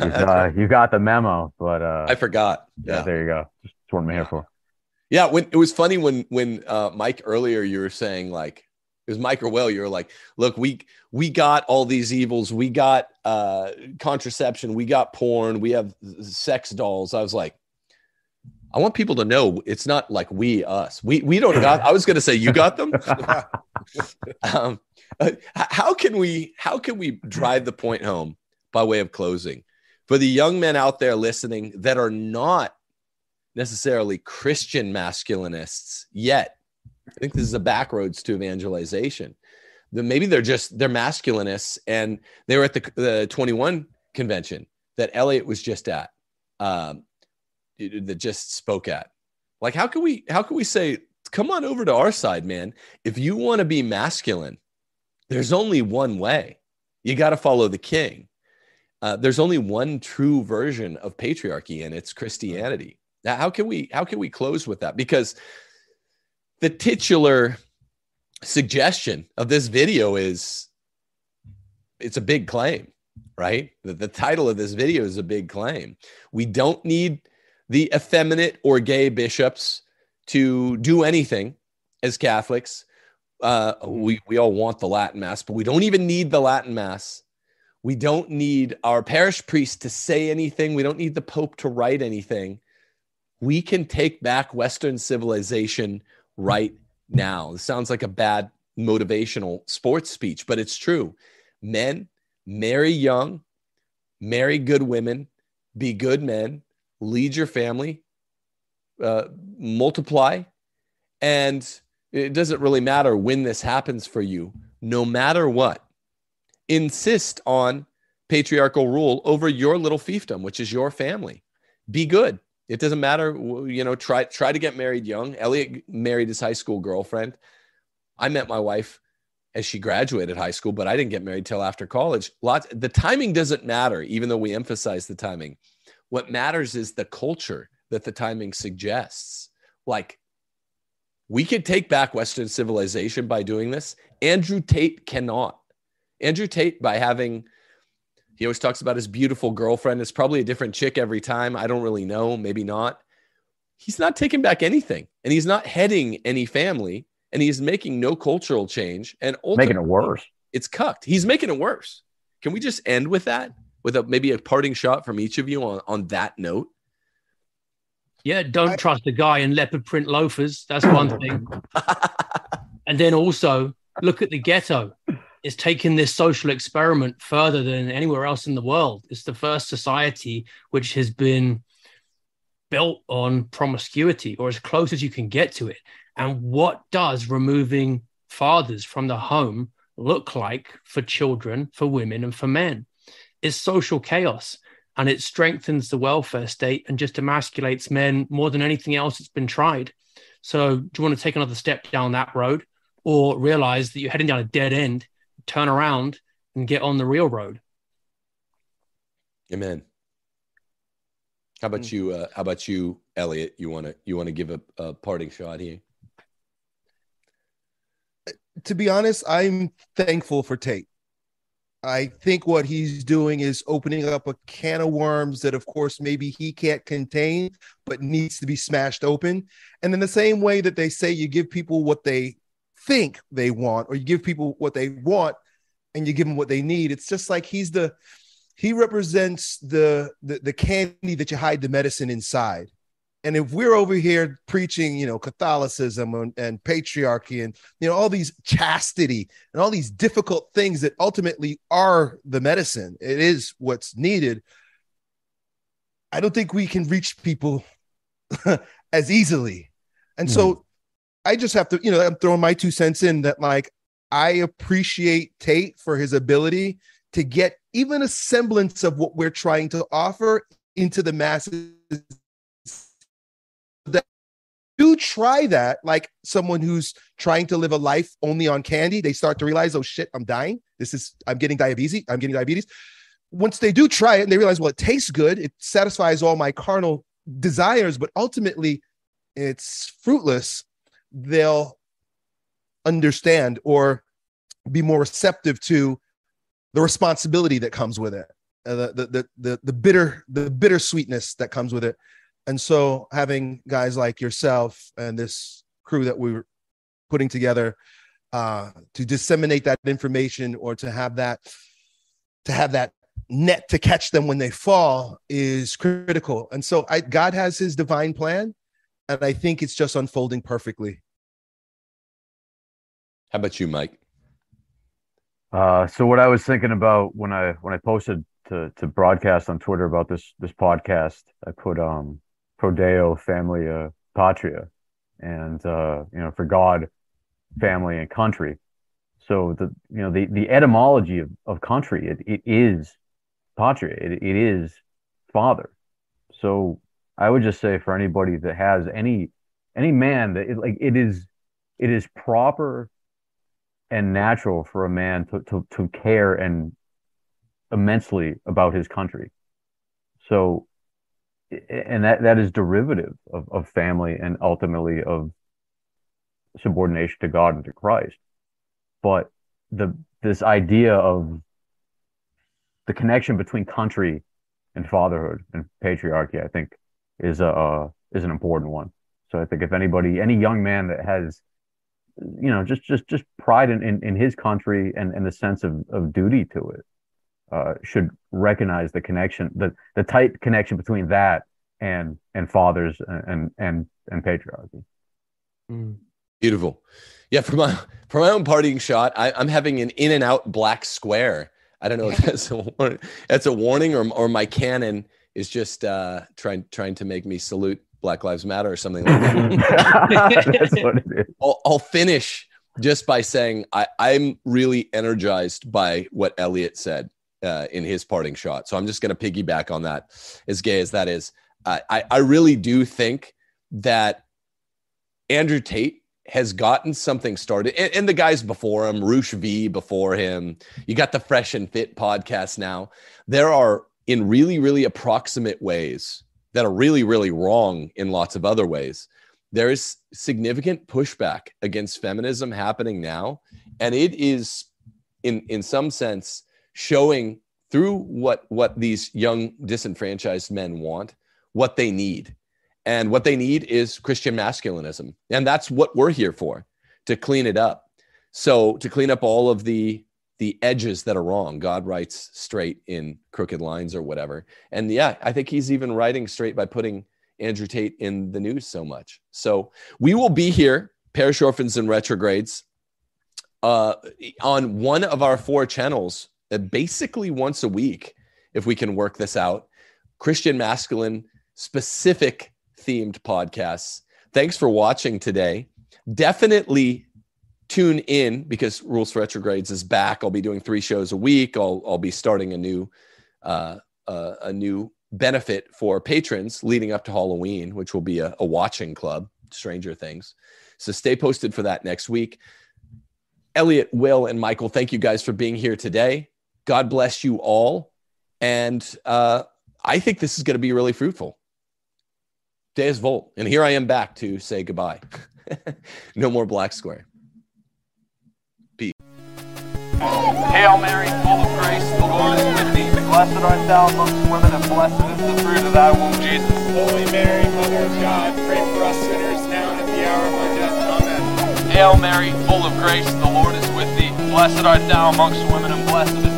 S3: uh you got the memo, but uh,
S1: I forgot.
S3: Yeah, yeah there you go. Just what I'm here for.
S1: Yeah, when it was funny when when uh, Mike earlier you were saying like it was Mike or Will, you were like, look, we we got all these evils, we got uh, contraception, we got porn, we have sex dolls. I was like, I want people to know it's not like we us. We we don't got. I was going to say you got them. um, uh, how can we how can we drive the point home by way of closing for the young men out there listening that are not necessarily Christian masculinists yet? I think this is a backroads to evangelization. Then maybe they're just they're masculinists and they were at the, the 21 convention that Elliot was just at, um, that just spoke at Like, how can we how can we say, come on over to our side, man? If you want to be masculine, there's only one way. You got to follow the king. Uh, there's only one true version of patriarchy, and it's Christianity. Now, how can we how can we close with that? Because the titular suggestion of this video is it's a big claim, right? The, the title of this video is a big claim. We don't need the effeminate or gay bishops to do anything as Catholics. Uh, we, we all want the Latin Mass, but we don't even need the Latin Mass. We don't need our parish priest to say anything. We don't need the Pope to write anything. We can take back Western civilization right now. This sounds like a bad motivational sports speech, but it's true. Men marry young, marry good women, be good men, lead your family, uh, multiply, and it doesn't really matter when this happens for you, no matter what. Insist on patriarchal rule over your little fiefdom, which is your family. Be good. It doesn't matter, you know, try try to get married young. Elliot married his high school girlfriend. I met my wife as she graduated high school, but I didn't get married till after college. Lots the timing doesn't matter, even though we emphasize the timing. What matters is the culture that the timing suggests. Like we could take back Western civilization by doing this. Andrew Tate cannot. Andrew Tate, by having, he always talks about his beautiful girlfriend. It's probably a different chick every time. I don't really know. Maybe not. He's not taking back anything and he's not heading any family and he's making no cultural change and
S3: making it worse.
S1: It's cucked. He's making it worse. Can we just end with that? With a maybe a parting shot from each of you on, on that note?
S2: Yeah, don't I, trust a guy in leopard print loafers. That's one thing. and then also look at the ghetto. It's taken this social experiment further than anywhere else in the world. It's the first society which has been built on promiscuity or as close as you can get to it. And what does removing fathers from the home look like for children, for women, and for men? It's social chaos and it strengthens the welfare state and just emasculates men more than anything else that's been tried. So, do you want to take another step down that road or realize that you're heading down a dead end, turn around and get on the real road?
S1: Amen. How about mm. you? Uh, how about you, Elliot? You want to you want to give a, a parting shot here?
S4: to be honest, I'm thankful for Tate. I think what he's doing is opening up a can of worms that, of course, maybe he can't contain, but needs to be smashed open. And in the same way that they say you give people what they think they want, or you give people what they want and you give them what they need, it's just like he's the he represents the the, the candy that you hide the medicine inside. And if we're over here preaching, you know, Catholicism and, and, patriarchy and, you know, all these chastity and all these difficult things that ultimately are the medicine, it is what's needed. I don't think we can reach people as easily. And mm. so hmm. I just have to, you know, I'm throwing my two cents in that, like, I appreciate Tate for his ability to get even a semblance of what we're trying to offer into the masses do try that, like someone who's trying to live a life only on candy, they start to realize, oh shit, I'm dying. This is, I'm getting diabetes. I'm getting diabetes. Once they do try it and they realize, well, it tastes good, it satisfies all my carnal desires, but ultimately it's fruitless, they'll understand or be more receptive to the responsibility that comes with it. Uh, the, the, the, the, bitter, the bitter sweetness that comes with it and so having guys like yourself and this crew that we were putting together uh, to disseminate that information or to have that to have that net to catch them when they fall is critical. And so I, God has his divine plan, and I think it's just unfolding perfectly.
S1: How about you, Mike?
S3: Uh, so what I was thinking about when I when I posted to to broadcast on Twitter about this this podcast, I put um pro deo familia patria and uh, you know for god family and country. So the you know the the etymology of, of country it, it is patria. It, it is father. So i would just say for anybody that has any any man that it, like it is it is proper and natural for a man to, to, to care and immensely about his country. So, and that, that is derivative of, of family and ultimately of subordination to God and to Christ. But the, this idea of the connection between country and fatherhood and patriarchy, I think is a, is an important one. So I think if anybody, any young man that has you know just just just pride in, in, in his country and, and the sense of, of duty to it uh, should recognize the connection the the tight connection between that and and fathers and and and patriarchy
S1: mm. beautiful yeah for my for my own partying shot I, i'm having an in and out black square i don't know if that's a, that's a warning or, or my cannon is just uh, trying trying to make me salute Black Lives Matter or something like that. That's what it is. I'll, I'll finish just by saying I, I'm really energized by what Elliot said uh, in his parting shot. So I'm just going to piggyback on that, as gay as that is. Uh, I, I really do think that Andrew Tate has gotten something started, and, and, the guys before him, Roosh V before him. You got the Fresh and Fit podcast now. There are, in really, really approximate ways, that are really, really wrong in lots of other ways. There is significant pushback against feminism happening now. And it is, in, in some sense, showing through what, what these young disenfranchised men want, what they need. And what they need is Christian masculinism. And that's what we're here for to clean it up. So, to clean up all of the the edges that are wrong. God writes straight in crooked lines or whatever. And yeah, I think he's even writing straight by putting Andrew Tate in the news so much. So we will be here, parish orphans and retrogrades, uh, on one of our four channels, basically once a week, if we can work this out. Christian masculine specific themed podcasts. Thanks for watching today. Definitely tune in because Rules for Retrogrades is back. I'll be doing three shows a week. I'll I'll be starting a new uh, uh, a new benefit for patrons leading up to Halloween, which will be a, a watching club, Stranger Things. So stay posted for that next week. Elliot, Will, and Michael, thank you guys for being here today. God bless you all. And uh, I think this is going to be really fruitful. Deus Vult. And here I am back to say goodbye. no more black square. Peace.
S5: Hail Mary, full of grace, the Lord is with thee. Blessed art thou amongst women, and blessed is the fruit of thy womb, Jesus.
S6: Holy Mary, Mother of God, pray for us sinners now and at the hour of our death. Amen.
S5: Hail Mary, full of grace, the Lord is with thee. Blessed art thou amongst women, and blessed is